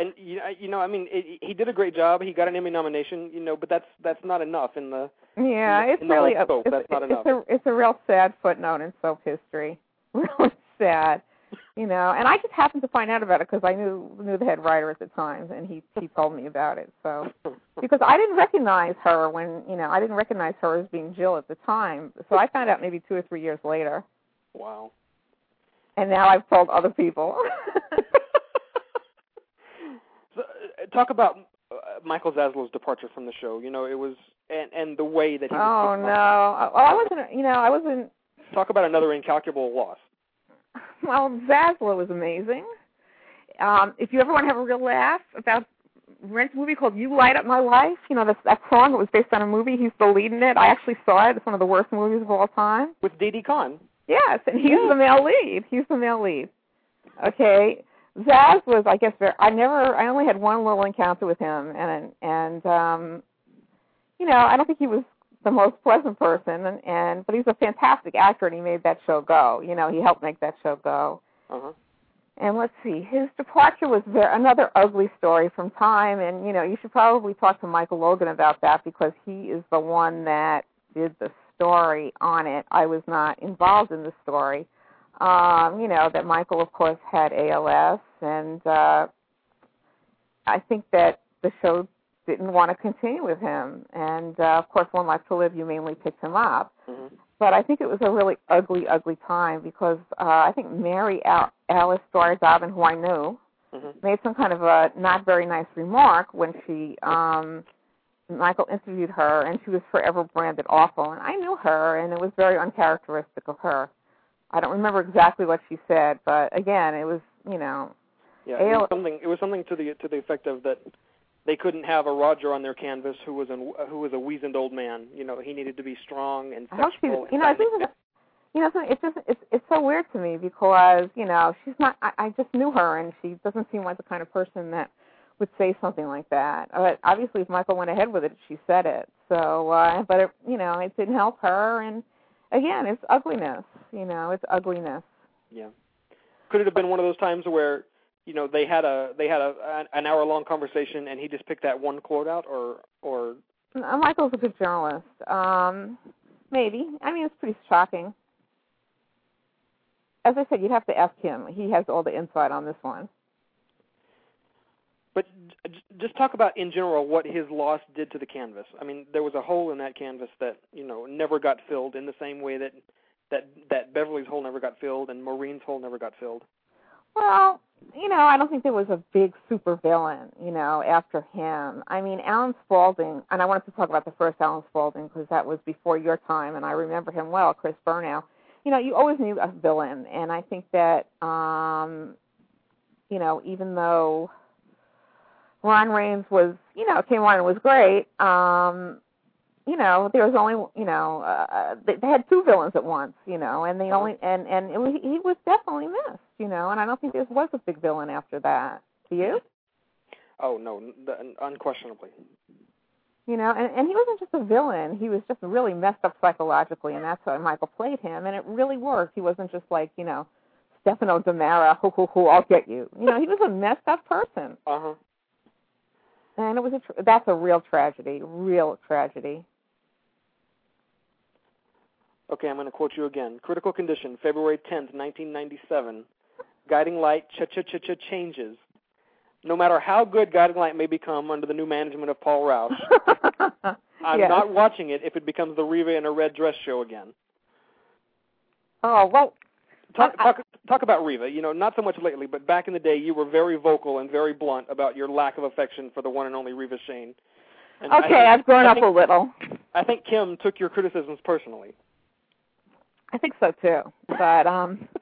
And you know, you know, I mean, it, he did a great job. He got an Emmy nomination. You know, but that's that's not enough in the yeah, in the, it's in really a, it's, that's not it's enough. a it's a real sad footnote in soap history. Really sad. You know, and I just happened to find out about it because I knew knew the head writer at the time, and he he told me about it. So because I didn't recognize her when you know I didn't recognize her as being Jill at the time, so I found out maybe two or three years later, Wow. and now I've told other people. So, uh, talk about uh, Michael Zaslow's departure from the show. You know, it was and and the way that he. oh no! Well, I wasn't. You know, I wasn't. Talk about another incalculable loss. Well, Zaslow was amazing. Um, if you ever want to have a real laugh about rent a movie called "You Light Up My Life," you know that that song. It was based on a movie. He's the lead in it. I actually saw it. It's one of the worst movies of all time. With Didi Conn. Yes, and he's the male lead. He's the male lead. Okay, Zaz was, I guess, very, I never, I only had one little encounter with him, and and um, you know, I don't think he was the most pleasant person, and, and but he's a fantastic actor, and he made that show go. You know, he helped make that show go. Uh-huh. And let's see, his departure was very, another ugly story from Time, and you know, you should probably talk to Michael Logan about that because he is the one that did the story on it. I was not involved in the story. Um, you know, that Michael of course had ALS and uh I think that the show didn't want to continue with him. And uh, of course One Life to Live you mainly picked him up. Mm-hmm. But I think it was a really ugly, ugly time because uh I think Mary Al- Alice Dobbin, who I knew, Mm-hmm. made some kind of a not very nice remark when she um Michael interviewed her and she was forever branded awful and I knew her and it was very uncharacteristic of her. I don't remember exactly what she said, but again, it was, you know, Yeah, it was something. It was something to the to the effect of that they couldn't have a Roger on their canvas who was an who was a weazened old man. You know, he needed to be strong and hope she's, you know, I think that, you know, it's just it's it's so weird to me because you know she's not. I, I just knew her, and she doesn't seem like the kind of person that would say something like that. But obviously, if Michael went ahead with it, she said it. So, uh, but it, you know, it didn't help her, and again, it's ugliness. You know, it's ugliness. Yeah. Could it have been one of those times where you know they had a they had a an hour long conversation and he just picked that one quote out, or or Uh, Michael's a good journalist. Um, maybe. I mean, it's pretty shocking. As I said, you'd have to ask him. He has all the insight on this one. But just talk about in general what his loss did to the canvas. I mean, there was a hole in that canvas that you know never got filled in the same way that that that Beverly's hole never got filled and Maureen's hole never got filled. Well, you know, I don't think there was a big super villain, you know, after him. I mean, Alan Spaulding, and I wanted to talk about the first Alan Spaulding because that was before your time, and I remember him well, Chris Bernau. You know, you always knew a villain, and I think that, um, you know, even though Ron Raines was, you know, came on and was great, um, you know, there was only, you know, uh, they, they had two villains at once, you know, and they only, and and it was, he was definitely missed, you know, and I don't think there was a big villain after that. Do you? Oh no, the, unquestionably. You know, and and he wasn't just a villain; he was just really messed up psychologically, and that's why Michael played him, and it really worked. He wasn't just like, you know, Stefano DiMera, who who who I'll get you. You know, he was a messed up person. Uh huh. And it was a tr- that's a real tragedy, real tragedy. Okay, I'm going to quote you again. Critical condition, February 10th, 1997. Guiding light ch ch ch ch changes. No matter how good Guiding Light may become under the new management of Paul Rauch, I'm Yes. not watching it if it becomes the Reva in a red dress show again. Oh well, Talk, talk, talk about Reva. You know, not so much lately, but back in the day, you were very vocal and very blunt about your lack of affection for the one and only Reva Shayne. And okay, think- I've grown I up a little. I think Kim took your criticisms personally. I think so too, but um,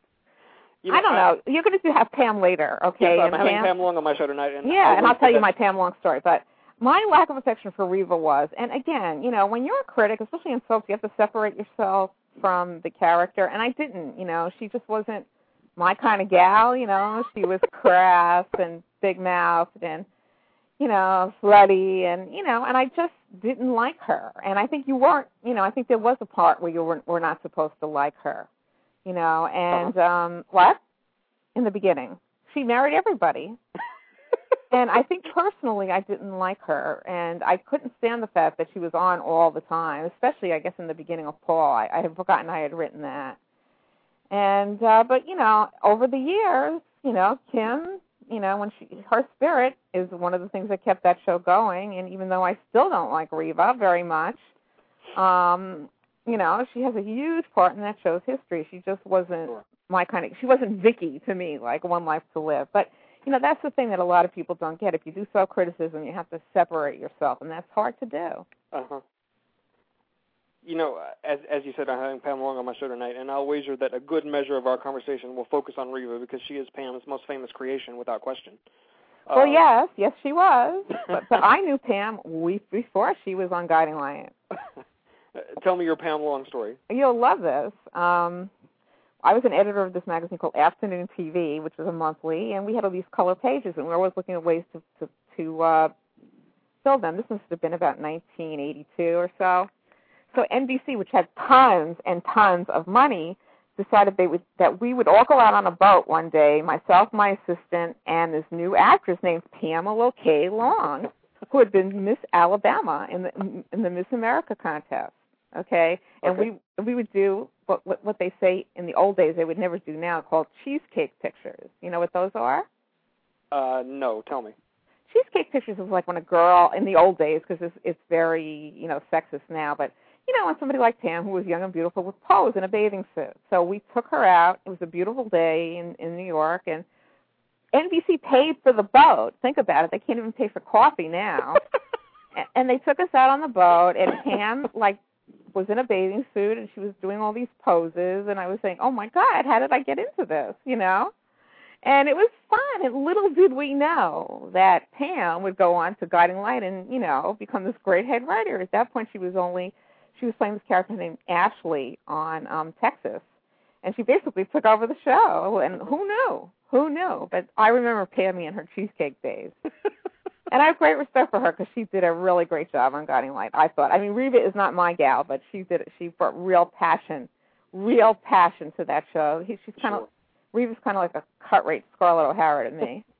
You know, I don't I- know. You're going to have Pam later, okay? Yes, I'm and having Pam Long on my show tonight, and yeah, I and I'll tell you my Pam Long story. But my lack of affection for Reva was, and again, you know, when you're a critic, especially in soaps, you have to separate yourself from the character, and I didn't. You know, she just wasn't my kind of gal. You know, she was crass and big mouthed and you know slutty, and you know, and I just didn't like her. And I think you weren't. You know, I think there was a part where you were, were not supposed to like her. You know, and um what? In the beginning, she married everybody and I think personally I didn't like her and I couldn't stand the fact that she was on all the time, especially I guess in the beginning of Paul. I, I had forgotten I had written that. And uh but you know, over the years, you know, Kim, you know, when she her spirit is one of the things that kept that show going and even though I still don't like Reva very much, um, you know, she has a huge part in that show's history. She just wasn't my kind of she wasn't Vicky to me, like One Life to Live. But you know, that's the thing that a lot of people don't get. If you do self criticism, you have to separate yourself, and that's hard to do. Uh huh. You know, as as you said, I'm having Pam Long on my show tonight, and I'll wager that a good measure of our conversation will focus on Reva because she is Pam's most famous creation, without question. well, Uh, yes, yes, she was, but, but I knew Pam weeks before she was on Guiding Light. Tell me your Pam Long story. You'll love this. Um, I was an editor of this magazine called Afternoon TV, which was a monthly, and we had all these color pages, and we were always looking at ways to to, to uh, fill them. This must have been about 1982 or so. So NBC, which had tons and tons of money, decided they would that we would all go out on a boat one day, myself, my assistant, and this new actress named Pamela K. Long, who had been Miss Alabama in the in the Miss America contest. Okay, and Okay. we we would do what, what what they say in the old days they would never do now called cheesecake pictures. You know what those are? Uh, no, tell me. cheesecake pictures is like when a girl in the old days because it's it's very you know sexist now but you know when somebody like pam who was young and beautiful would pose in a bathing suit. So we took her out. It was a beautiful day in in new york and nbc paid for the boat. Think about it. They can't even pay for coffee now. A- and they took us out on the boat and pam like was in a bathing suit and she was doing all these poses and i was saying oh my god how did i get into this? You know? And it was fun. And little did we know that Pam would go on to Guiding Light and, you know, become this great head writer. At that point, she was only, she was playing this character named Ashley on um Texas. And she basically took over the show. And who knew? Who knew? But I remember Pammy and her cheesecake days. and I have great respect for her because she did a really great job on Guiding Light, I thought. I mean, Reva is not my gal, but she did it. She brought real passion, real passion to that show. He, she's kind of, Reva's kind of like a cut rate Scarlett O'Hara to me.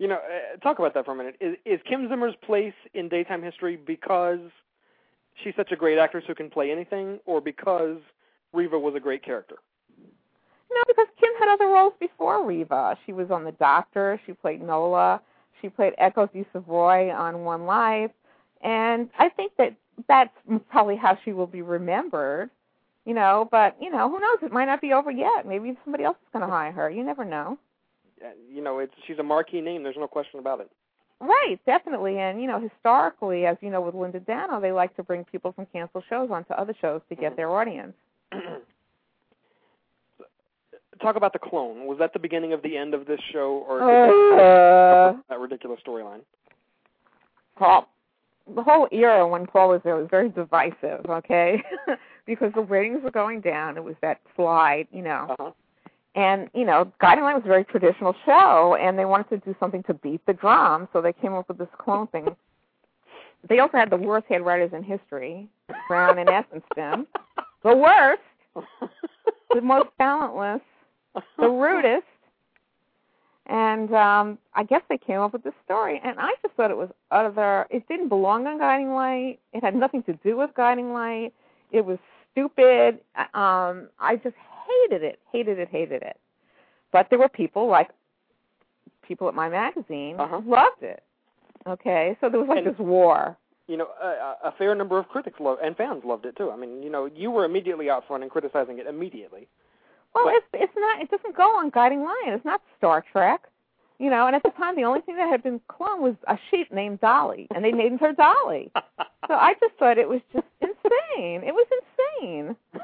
You know, uh, talk about that for a minute. Is is Kim Zimmer's place in daytime history because she's such a great actress who can play anything, or because Reva was a great character? No, because Kim had other roles before Reva. She was on The Doctor. She played Nola. She played Echo DiSavoy on One Life, and I think that that's probably how she will be remembered. You know, but you know, who knows? It might not be over yet. Maybe somebody else is going to hire her. You never know. You know, it's she's a marquee name. There's no question about it. Right, definitely. And, you know, historically, as you know, with Linda Dano, they like to bring people from canceled shows onto other shows to get their audience. Talk about the clone. Was that the beginning of the end of this show, or Uh, that ridiculous storyline? Well, the whole era when Paul was there was very divisive, okay? because the ratings were going down. It was that slide, you know. Uh-huh. And, you know, Guiding Light was a very traditional show, and they wanted to do something to beat the drum, so they came up with this clone thing. They also had the worst head writers in history, Brown and Esensten. The worst, the most talentless, the rudest. And um I guess they came up with this story, and I just thought it was utter. It didn't belong on Guiding Light. It had nothing to do with Guiding Light. It was stupid. Um I just hated it, hated it, hated it. But there were people like people at my magazine uh-huh. who loved it. Okay, so there was like And- this war. You know, a, a fair number of critics lo- and fans loved it too. I mean, you know, you were immediately out front and criticizing it immediately. Well, But- it's it's not. It doesn't go on Guiding Light. It's not Star Trek. You know, and at the time, the only thing that had been cloned was a sheep named Dolly, and they named her Dolly. so I just thought it was just insane. It was insane.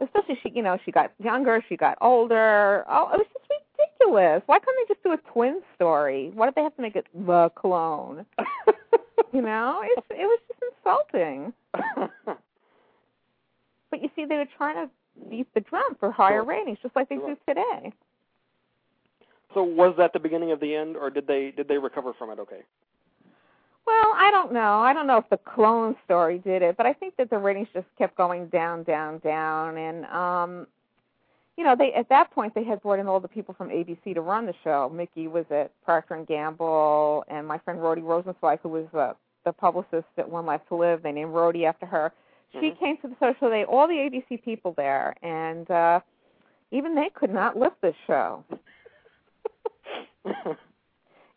Especially she, you know, she got younger, she got older. Oh, it was just ridiculous. Why couldn't they just do a twin story? Why did they have to make it the clone? you know, it's it was just insulting. But you see, they were trying to beat the drum for higher ratings, just like they do today. So was that the beginning of the end, or did they did they recover from it? Okay. Well, I don't know. I don't know if the clone story did it, but I think that the ratings just kept going down, down, down, and um, you know, they at that point they had brought in all the people from ABC to run the show. Mickey was at Procter and Gamble, and my friend Rhodey Rosenzweig, who was uh, the publicist at One Life to Live, they named Rhodey after her. She Mhm. came to the social day, all the ABC people there, and uh even they could not lift this show.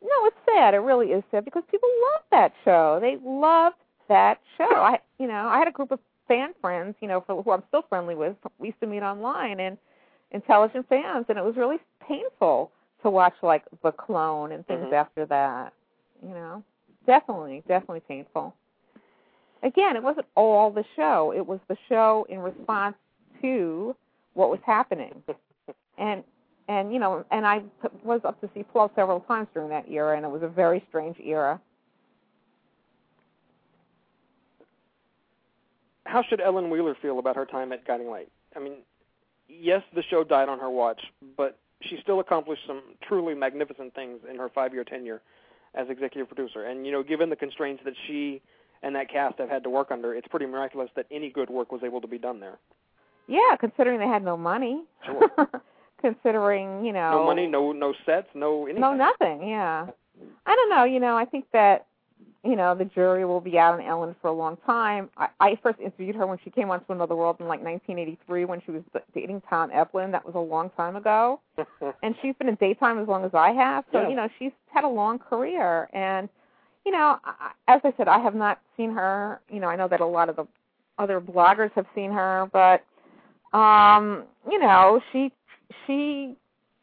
No, it's sad. It really is sad because people love that show. They loved that show. I, you know, I had a group of fan friends, you know, for, who I'm still friendly with. We used to meet online and intelligent fans, and it was really painful to watch like The Clone and things Mhm. after that. You know, definitely, definitely painful. Again, it wasn't all the show. It was the show in response to what was happening. And and you know, and I p- was up to see Paul several times during that era, and it was a very strange era. How should Ellen Wheeler feel about her time at Guiding Light? I mean, yes, the show died on her watch, but she still accomplished some truly magnificent things in her five-year tenure as executive producer. And you know, given the constraints that she and that cast have had to work under, it's pretty miraculous that any good work was able to be done there. Yeah, considering they had no money. Sure. considering, you know, No money, no no sets, no anything. no nothing. Yeah, I don't know. You know, I think that you know the jury will be out on Ellen for a long time. I, I first interviewed her when she came on to Another World in like 1983 when she was dating Tom Eplin. That was a long time ago. and she's been in daytime as long as I have. So Yeah. you know, she's had a long career, and you know, I, as I said, I have not seen her. You know, I know that a lot of the other bloggers have seen her, but um, you know, she she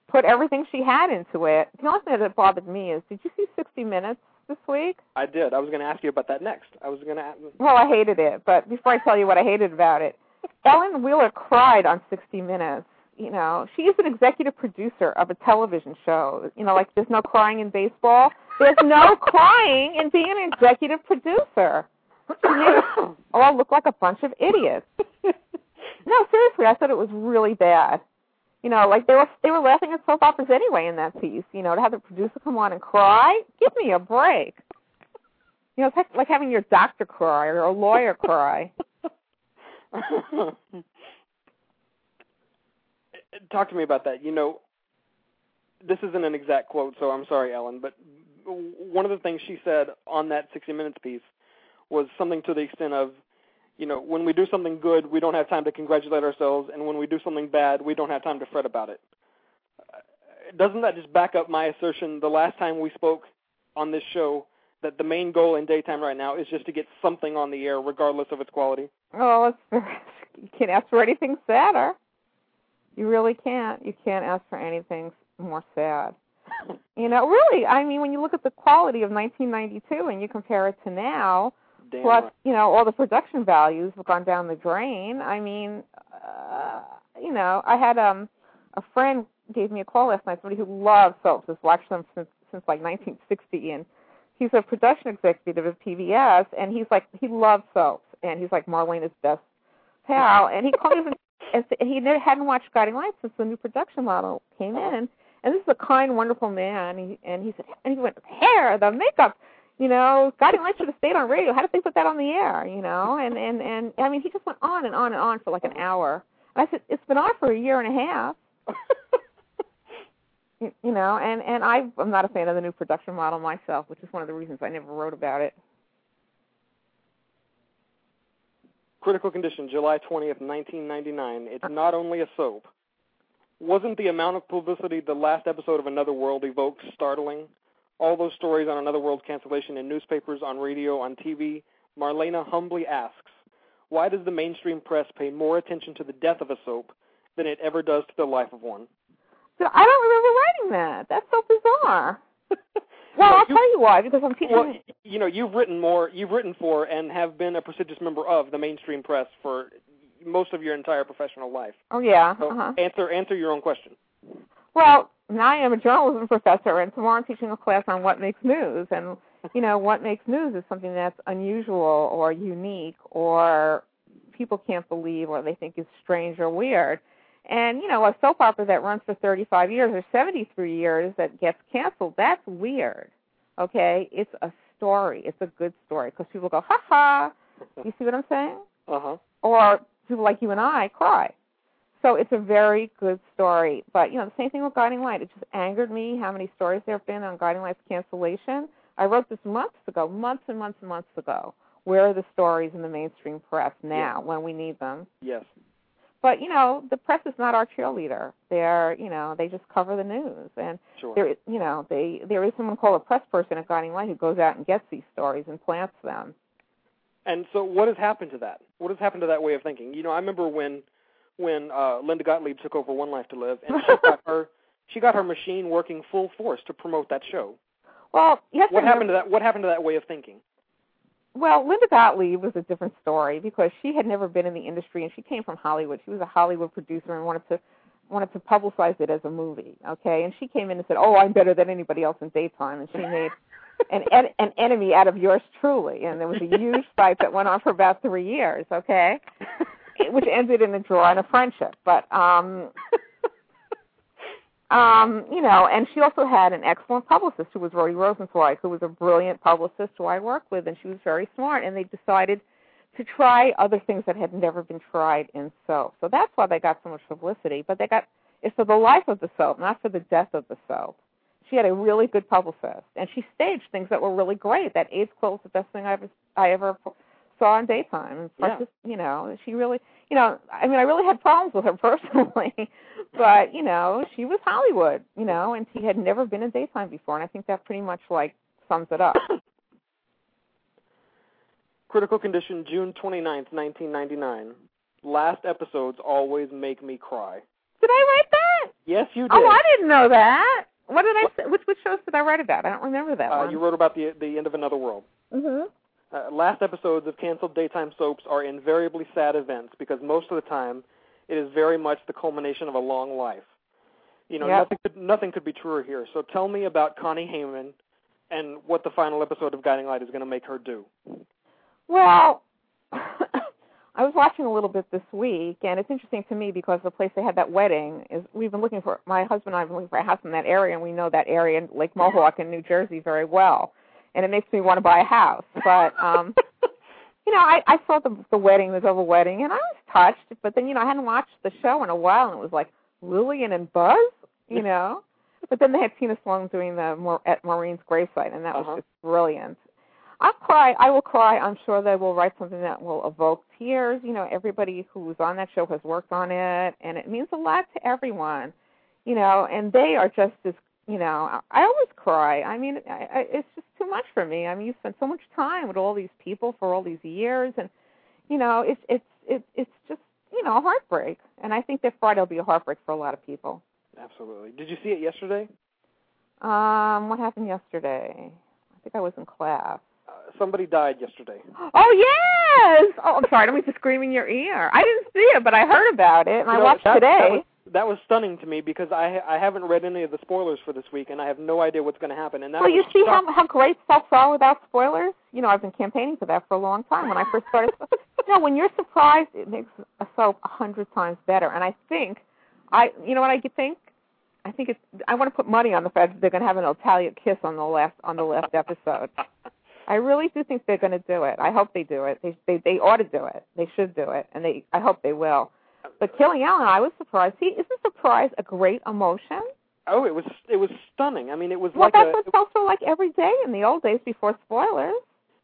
put everything she had into it. The only thing that bothered me is, did you see 60 Minutes this week? I did. I was going to ask you about that next. I was going to. Ask, Well, I hated it, but before I tell you what I hated about it, Ellen Wheeler cried on 60 Minutes. You know, she is an executive producer of a television show. You know, like there's no crying in baseball. There's no crying in being an executive producer. She made us all look like a bunch of idiots. No, seriously, I thought it was really bad. You know, like they were they were laughing at soap operas anyway in that piece. You know, to have the producer come on and cry, give me a break. You know, it's like, like having your doctor cry or a lawyer cry. Talk to me about that. You know, this isn't an exact quote, so I'm sorry, Ellen, but one of the things she said on that 60 Minutes piece was something to the extent of, you know, when we do something good, we don't have time to congratulate ourselves, and when we do something bad, we don't have time to fret about it. Uh, Doesn't that just back up my assertion the last time we spoke on this show that the main goal in daytime right now is just to get something on the air, regardless of its quality? Oh, it's very, you can't ask for anything sadder. You really can't. You can't ask for anything more sad. You know, really, I mean, when you look at the quality of 1992 and you compare it to now, Damn plus, right. you know, all the production values have gone down the drain. I mean, uh, you know, I had um a friend gave me a call last night, somebody who loves soaps, has watched them since since like 1960, and he's a production executive at PBS, and he's like he loves soaps, and he's like Marlena's best pal, and he called me and he never hadn't watched Guiding Light since the new production model came in, and this is a kind, wonderful man, and he, and he said, and he went hair, the makeup, you know, Guiding Light should have stayed on radio. How did they put that on the air, you know? And and and I mean, he just went on and on and on for like an hour. And I said, it's been on for a year and a half. you, you know, and and I I'm not a fan of the new production model myself, which is one of the reasons I never wrote about it. Critical Condition, July 20th, 1999. It's not only a soap. Wasn't the amount of publicity the last episode of Another World evoked startling? All those stories on Another World cancellation in newspapers, on radio, on TV. Marlena humbly asks, why does the mainstream press pay more attention to the death of a soap than it ever does to the life of one? So I don't remember writing that. That's so bizarre. well, I'll you- tell you why. Because I'm teaching. Well, you know, you've written more, you've written for and have been a prestigious member of the mainstream press for most of your entire professional life. oh yeah. So uh-huh. answer answer your own question. Well, now I am a journalism professor, and tomorrow I'm teaching a class on what makes news. And you know, what makes news is something that's unusual or unique, or people can't believe, or they think is strange or weird. And you know, a soap opera that runs for 35 years or 73 years that gets canceled, that's weird. Okay, it's a story. It's a good story because people go, ha ha. You see what I'm saying? Uh huh. or people like you and I cry. So it's a very good story. But you know, the same thing with Guiding Light. It just angered me how many stories there have been on Guiding Light's cancellation. I wrote this months ago, months and months and months ago. Where are the stories in the mainstream press now when we need them? Yes. But you know, the press is not our cheerleader. They're you know, they just cover the news and Sure. there you know, they there is someone called a press person at Guiding Light who goes out and gets these stories and plants them. And so, what has happened to that? What has happened to that way of thinking? You know, I remember when when uh, Linda Gottlieb took over One Life to Live, and she got her she got her machine working full force to promote that show. Well, yes. What happened to that? What happened to that way of thinking? Well, Linda Gottlieb was a different story because she had never been in the industry and she came from Hollywood. She was a Hollywood producer and wanted to wanted to publicize it as a movie. Okay, and she came in and said, "Oh, I'm better than anybody else in daytime," and she made an en- an enemy out of yours truly. And there was a huge fight that went on for about three years. Okay, which ended in a draw and a friendship. But um, um, you know, and she also had an excellent publicist who was Rhodey Rosenzweig, who was a brilliant publicist who I worked with, and she was very smart. And they decided to try other things that had never been tried in soap. So that's why they got so much publicity. But they got it's for the life of the soap, not for the death of the soap. She had a really good publicist, and she staged things that were really great. That AIDS quilt was the best thing I ever I ever saw in daytime. And Yeah. partic- you know, she really, you know, I mean, I really had problems with her personally, but you know, she was Hollywood, you know, and she had never been in daytime before, and I think that pretty much like sums it up. Critical Condition, June 29th, 1999. Last episodes always make me cry. Did I write that? Yes, you did. Oh, I didn't know that. What did I say? Which which shows did I write about? I don't remember that uh, one. you wrote about the the end of Another World. Mhm. Uh, last episodes of canceled daytime soaps are invariably sad events because most of the time it is very much the culmination of a long life. You know, nothing could nothing could be truer here. So tell me about Connie Hayman and what the final episode of Guiding Light is going to make her do. Well, I was watching a little bit this week, and it's interesting to me because the place they had that wedding is. We've been looking for my husband and I have been looking for a house in that area, and we know that area Lake Mohawk in New Jersey very well, and it makes me want to buy a house. But um you know, I I saw the the wedding, the double wedding, and I was touched. But then you know, I hadn't watched the show in a while, and it was like Lillian and Buzz, you know. But then they had Tina Sloan doing the at Maureen's gravesite, and that was Uh-huh. just brilliant. I'll cry. I will cry. I'm sure they will write something that will evoke tears. You know, everybody who's on that show has worked on it, and it means a lot to everyone. You know, and they are just as you know. I always cry. I mean, I, I, it's just too much for me. I mean, you spend so much time with all these people for all these years, and you know, it's it's it's it's just you know a heartbreak. And I think that Friday will be a heartbreak for a lot of people. Absolutely. Did you see it yesterday? Um, what happened yesterday? I think I was in class. Uh, somebody died yesterday. Oh yes! Oh, I'm sorry. I don't mean to scream in your ear. I didn't see it, but I heard about it, and I know, watched that, today. That was, that was stunning to me because I I haven't read any of the spoilers for this week and I have no idea what's going to happen. And that well, you see how how great stuff's are without spoilers. You know, I've been campaigning for that for a long time. When I first started, you know, when you're surprised, it makes a soap a hundred times better. And I think, I you know what I think. I think it's. I want to put money on the fact that they're going to have an Italian kiss on the last on the last episode. I really do think they're going to do it. I hope they do it. They they they ought to do it. They should do it, and they. I hope they will. But killing Alan, I was surprised. See, isn't surprise a great emotion? Oh, it was it was stunning. I mean, it was Well, like that's a what soaps were like every day in the old days before spoilers.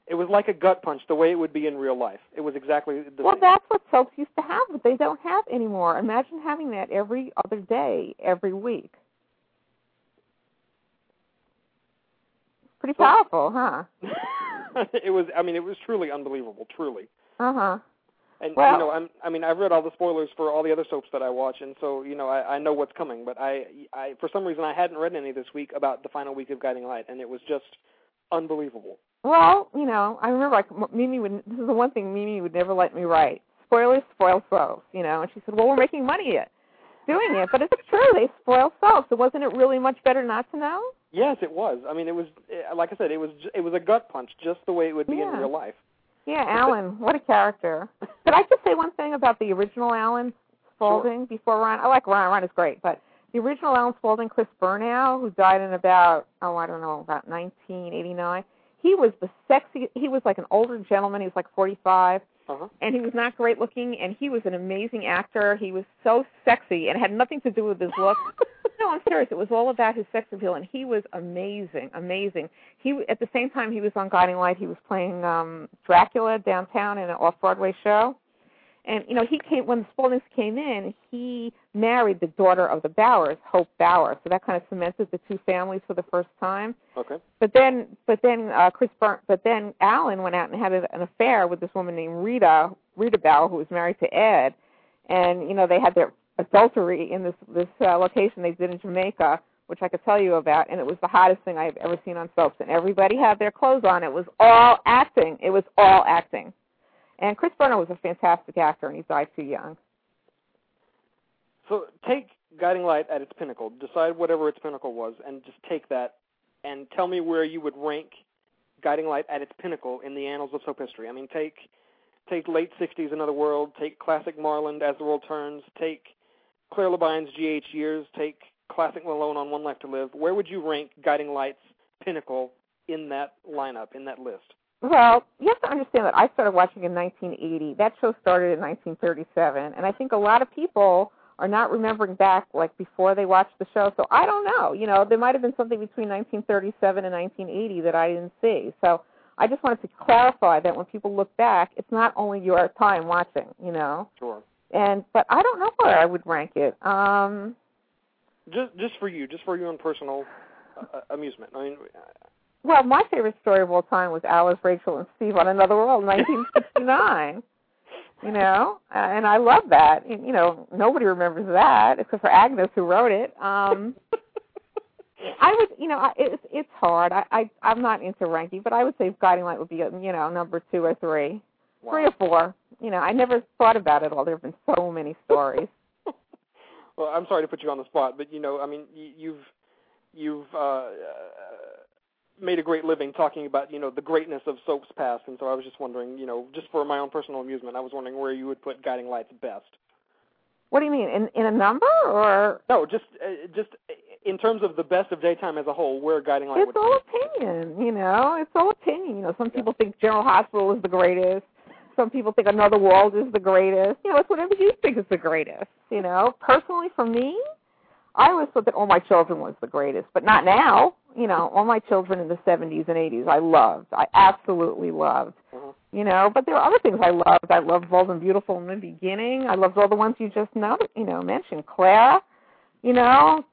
it was like a gut punch the way it would be in real life. It was exactly the Well, same. that's what soaps used to have, but they don't have anymore. Imagine having that every other day, every week. Pretty So- powerful, huh? it was. I mean, it was truly unbelievable. Truly. Uh huh. And you know, I'm, I mean, I've read all the spoilers for all the other soaps that I watch, and so you know, I, I know what's coming. But I, I, for some reason, I hadn't read any this week about the final week of Guiding Light, and it was just unbelievable. Well, you know, I remember like Mimi would. This is the one thing Mimi would never let me write. Spoilers spoil soaps, you know. And she said, "Well, we're making money at doing it, but it's true. They spoil soaps. So wasn't it really much better not to know?" Yes, it was. I mean, it was eh, like I said, it was it was a gut punch, just the way it would be in real life. Yeah, Alan, what a character. Could I just say one thing about the original Alan Spaulding before Ron? I like Ron. Ryan is great, but the original Alan Spaulding, Chris Bernau, who died in about oh I don't know about 1989. He was the sexy. He was like an older gentleman. He was like 45, Uh-huh. and he was not great looking, and he was an amazing actor. He was so sexy, and it had nothing to do with his look. no, I'm serious. It was all about his sex appeal, and he was amazing, amazing. He at the same time he was on Guiding Light. He was playing um Dracula downtown in an off-Broadway show. And you know, he came when the Spauldings came in. He married the daughter of the Bowers, Hope Bauer. So that kind of cemented the two families for the first time. Okay. But then, but then uh, Chris Burn, but then Alan went out and had a, an affair with this woman named Rita Rita Bauer, who was married to Ed, and you know they had their adultery in this this uh, location they did in Jamaica, which I could tell you about, and it was the hottest thing I've ever seen on soaps. And everybody had their clothes on. It was all acting. It was all acting. And Chris Bernau was a fantastic actor, and he died too young. So take Guiding Light at its pinnacle. Decide whatever its pinnacle was, and just take that and tell me where you would rank Guiding Light at its pinnacle in the annals of soap history. I mean, take take late '60s Another World, take classic Marland As the World Turns, take Claire Labine's GH Years, take classic Malone on One Life to Live. Where would you rank Guiding Light's pinnacle in that lineup, in that list? Well, you have to understand that I started watching in 1980. That show started in 1937, and I think a lot of people are not remembering back like before they watched the show. So I don't know. You know, there might have been something between 1937 and 1980 that I didn't see. So I just wanted to clarify that when people look back, it's not only your time watching. You know. Sure. And but I don't know where I would rank it. Um Just just for you, just for your own personal uh, amusement. I mean, Well, my favorite story of all time was Alice, Rachel, and Steve on Another World, 1969. you know, uh, and I love that. You know, nobody remembers that except for Agnes, who wrote it. Um I would, you know, I- it's it's hard. I, I I'm not into ranking, but I would say Guiding Light would be, you know, number two or three, three or four. You know, I never thought about it all. There have been so many stories. Well, I'm sorry to put you on the spot, but you know, I mean, you've you've uh, uh, made a great living talking about you know the greatness of soaps past, and so I was just wondering, you know, just for my own personal amusement, I was wondering where you would put Guiding Light's best. What do you mean in in a number or? No, just uh, just in terms of the best of daytime as a whole, where Guiding Light It's all opinion, you know. It's all opinion. You know, some people think General Hospital is the greatest. Some people think Another World is the greatest. You know, it's whatever you think is the greatest. You know, personally, for me, I always thought that All My Children was the greatest, but not now. You know, All My Children in the 70s and 80s, I loved. I absolutely loved. Uh-huh. You know, but there are other things I loved. I loved Bold and Beautiful in the beginning. I loved all the ones you just know, you know, mentioned. Clara, you know,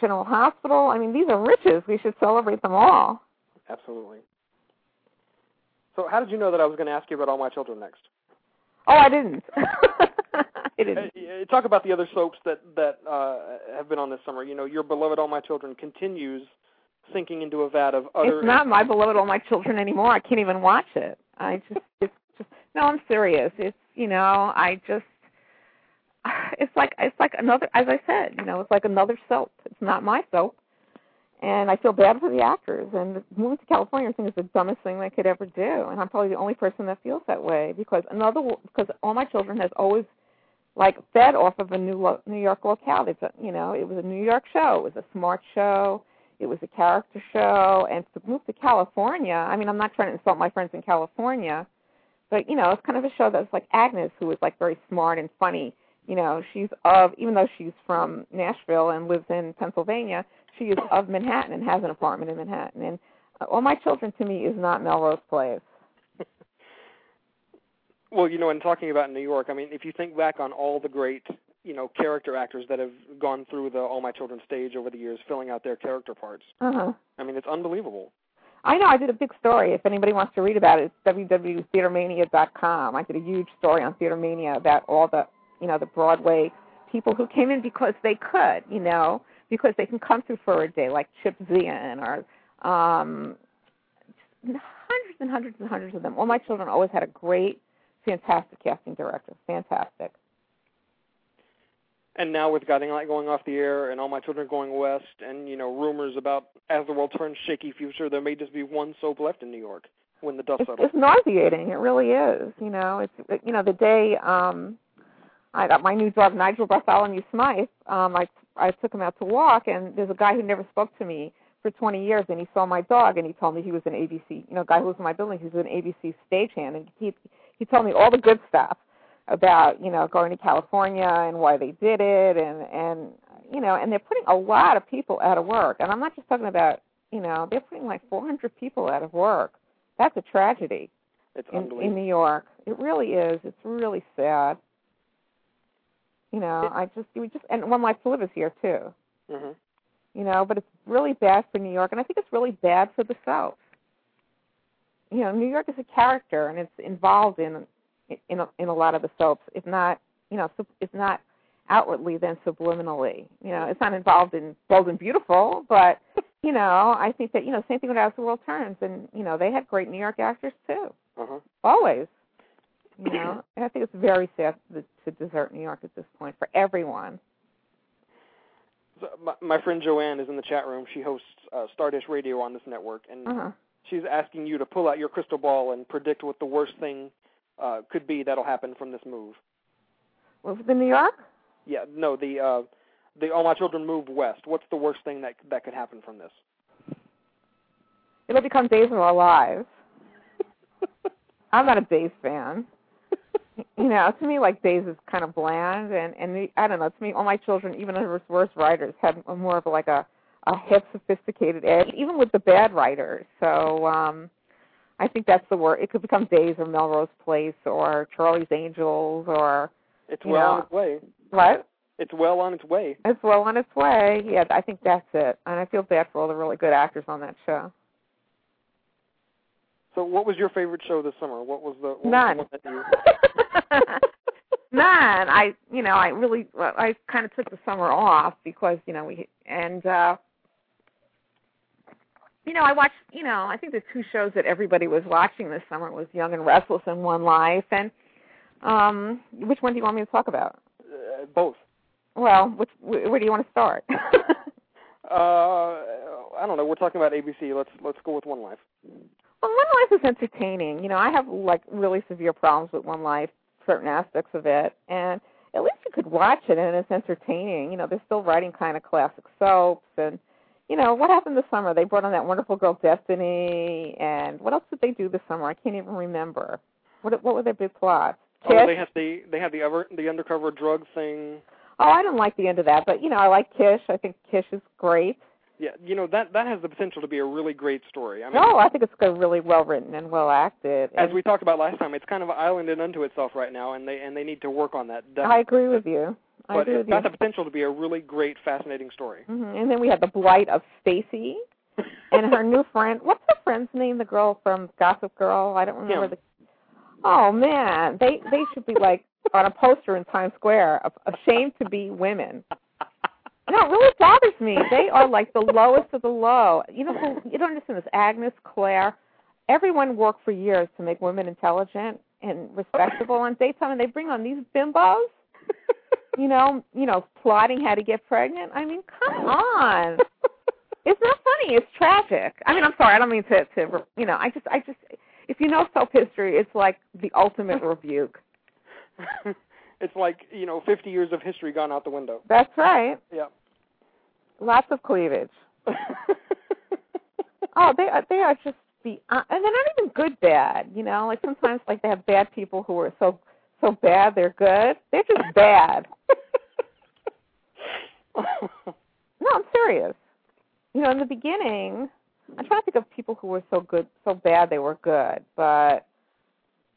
General Hospital. I mean, these are riches. We should celebrate them all. Absolutely. So, how did you know that I was going to ask you about All My Children next? Oh, I didn't. I didn't. Talk about the other soaps that that uh, have been on this summer. You know, your beloved All My Children continues sinking into a vat of utter. It's not my beloved All My Children anymore. I can't even watch it. I just, it's just. No, I'm serious. It's you know, I just. it's like it's like another as I said, you know, it's like another soap. It's not my soap. And I feel bad for the actors. And moving to California, I think is the dumbest thing they could ever do. And I'm probably the only person that feels that way because another because all my children has always like fed off of a New Lo- New York locale. It's a, you know, it was a New York show. It was a smart show. It was a character show. And to move to California, I mean, I'm not trying to insult my friends in California, but you know, it's kind of a show that's like Agnes, who is like very smart and funny. You know, she's of even though she's from Nashville and lives in Pennsylvania, she is of Manhattan and has an apartment in Manhattan. And uh, all my children to me is not Melrose Place. Well, you know, in talking about New York, I mean, if you think back on all the great, you know, character actors that have gone through the All My Children stage over the years, filling out their character parts. Uh huh. I mean, it's unbelievable. I know. I did a big story. If anybody wants to read about it, it's www.theatermania.com. I did a huge story on Theatermania about all the, you know, the Broadway people who came in because they could, you know, because they can come through for a day, like Chip Zien or um, hundreds and hundreds and hundreds of them. All my children always had a great, fantastic casting director. Fantastic. And now with Guiding Light going off the air and All My Children going west, and you know rumors about As the World Turns Shaky Future, there may just be one soap left in New York when the dust It's, settles. it's nauseating. It really is. You know, it's you know the day um I got my new dog Nigel Bartholomew Smythe. Um, I I took him out to walk, and there's a guy who never spoke to me for 20 years, and he saw my dog, and he told me he was an ABC, you know, guy who was in my building. He was an ABC stagehand, and he he told me all the good stuff about you know going to California and why they did it, and and you know, and they're putting a lot of people out of work, and I'm not just talking about you know they're putting like 400 people out of work. That's a tragedy It's in, in New York. It really is. It's really sad. You know, I just we just and One Life to Live is here too. hmm You know, but it's really bad for New York, and I think it's really bad for the South. You know, New York is a character, and it's involved in in a, in a lot of the soaps. If not, you know, sub- if not outwardly, then subliminally. You know, it's not involved in Bold and Beautiful, but you know, I think that you know, same thing with As the World Turns, and you know, they had great New York actors too. Uh-huh. Always. You know, and I think it's very sad to, to desert New York at this point for everyone. So my, my friend Joanne is in the chat room. She hosts uh, Stardust Radio on this network, and Uh-huh. she's asking you to pull out your crystal ball and predict what the worst thing uh, could be that'll happen from this move. It in New York? Yeah, no, the uh, the All My Children move west. What's the worst thing that that could happen from this? It'll become Days of Our Lives. I'm not a Days fan. You know, to me, like Days is kind of bland, and and the, I don't know. To me, all my children, even the worst writers, had a more of like a a hip, sophisticated edge, even with the bad writers. So um I think that's the word. It could become Days or Melrose Place or Charlie's Angels or It's well know, on its way. what? It's well on its way. It's well on its way. Yeah, I think that's it. And I feel bad for all the really good actors on that show. So, what was your favorite show this summer? What was the what None. Was the one that you, None. I, you know, I really, I kind of took the summer off because, you know, we and, uh you know, I watched, you know, I think the two shows that everybody was watching this summer was Young and Restless and One Life. And um which one do you want me to talk about? uh, both. Well, which where do you want to start? Uh, I don't know. We're talking about ABC. Let's let's go with One Life. Well, One Life is entertaining. You know, I have like really severe problems with One Life, certain aspects of it, and at least you could watch it and it's entertaining. You know, they're still writing kind of classic soaps, and you know what happened this summer? They brought on that wonderful girl Destiny, and what else did they do this summer? I can't even remember. What what were their big plots? Oh, Kish? they have the they have the ever the undercover drug thing. Oh, I didn't like the end of that, but you know, I like Kish. I think Kish is great. Yeah, you know that that has the potential to be a really great story. I mean, no, I think it's really well written and well acted. as we talked about last time, it's kind of islanded unto itself right now, and they and they need to work on that. I agree with you. I but agree it's with you. got the potential to be a really great, fascinating story. hmm And then we had the blight of Stacy and her new friend. What's her friend's name? The girl from Gossip Girl. I don't remember Kim. the. Oh man, they they should be like on a poster in Times Square, ashamed to be women. No, it really bothers me. They are like the lowest of the low. You know, you don't understand this. Agnes, Claire, everyone worked for years to make women intelligent and respectable on daytime, and they bring on these bimbos. you know, you know, plotting how to get pregnant. I mean, come on. it's not funny. It's tragic. I mean, I'm sorry. I don't mean to, to, you know, I just, I just, if you know soap history, it's like the ultimate rebuke. It's like you know, 50 years of history gone out the window. That's right. Yeah. Lots of cleavage. oh, they are, they are just the, uh, and they're not even good bad. You know, like sometimes like they have bad people who are so so bad they're good. They're just bad. no, I'm serious. You know, in the beginning, I'm trying to think of people who were so good, so bad they were good, but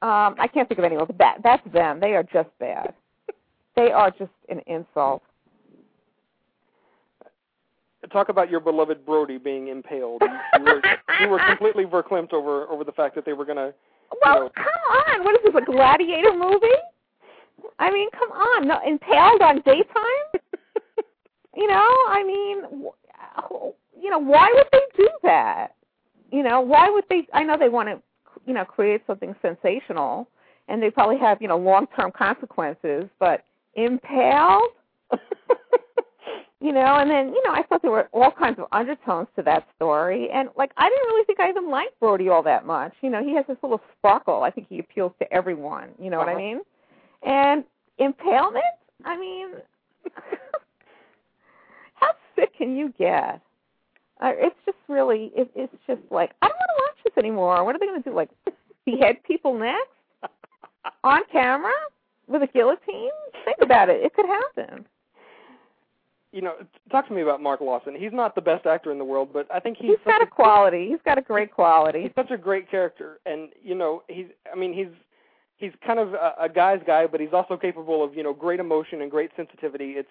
um I can't think of anyone. But that that's them. They are just bad. they are just an insult. Talk about your beloved Brody being impaled. You were, you were completely verklempt over over the fact that they were going to. Well, you know, come on. What is this, a gladiator movie? I mean, come on. No, impaled on daytime? you know, I mean, you know, why would they do that? You know, why would they? I know they want to, you know, create something sensational, and they probably have, you know, long-term consequences. But impaled, you know, and then, you know, I thought there were all kinds of undertones to that story, and like, I didn't really think I even liked Brody all that much. You know, he has this little sparkle. I think he appeals to everyone. You know uh-huh. what I mean? And impalement, I mean. how sick can you get? Uh, it's just really, it, it's just like I don't want to anymore. What are they going to do? Like behead people next on camera with a guillotine? Think about it. It could happen. You know, talk to me about Mark Lawson. He's not the best actor in the world, but I think he's, he's got a, a quality. He's got a great quality. He's such a great character, and you know, he's. I mean, he's he's kind of a, a guy's guy, but he's also capable of you know great emotion and great sensitivity. It's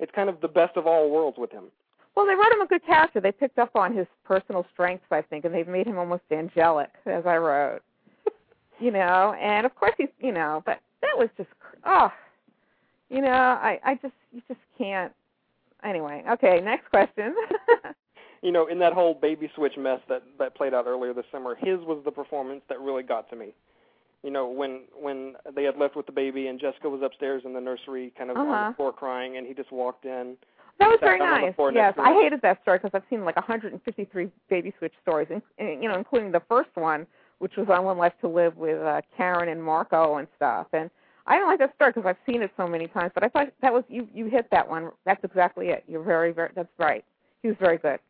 it's kind of the best of all worlds with him. Well, they wrote him a good character. They picked up on his personal strengths, I think, and they've made him almost angelic, as I wrote. you know, and of course he's, you know, but that was just, oh, you know, I, I just, you just can't. Anyway, okay, next question. you know, in that whole baby switch mess that that played out earlier this summer, his was the performance that really got to me. You know, when when they had left with the baby and Jessica was upstairs in the nursery, kind of uh-huh. on the floor crying, and he just walked in. That was very nice. Yes, I hated that story because I've seen like 153 baby switch stories, in, in, you know, including the first one, which was on One Life to Live with uh, Karen and Marco and stuff. And I don't like that story because I've seen it so many times. But I thought that was you. You hit that one. That's exactly it. You're very, very. That's right. He was very good.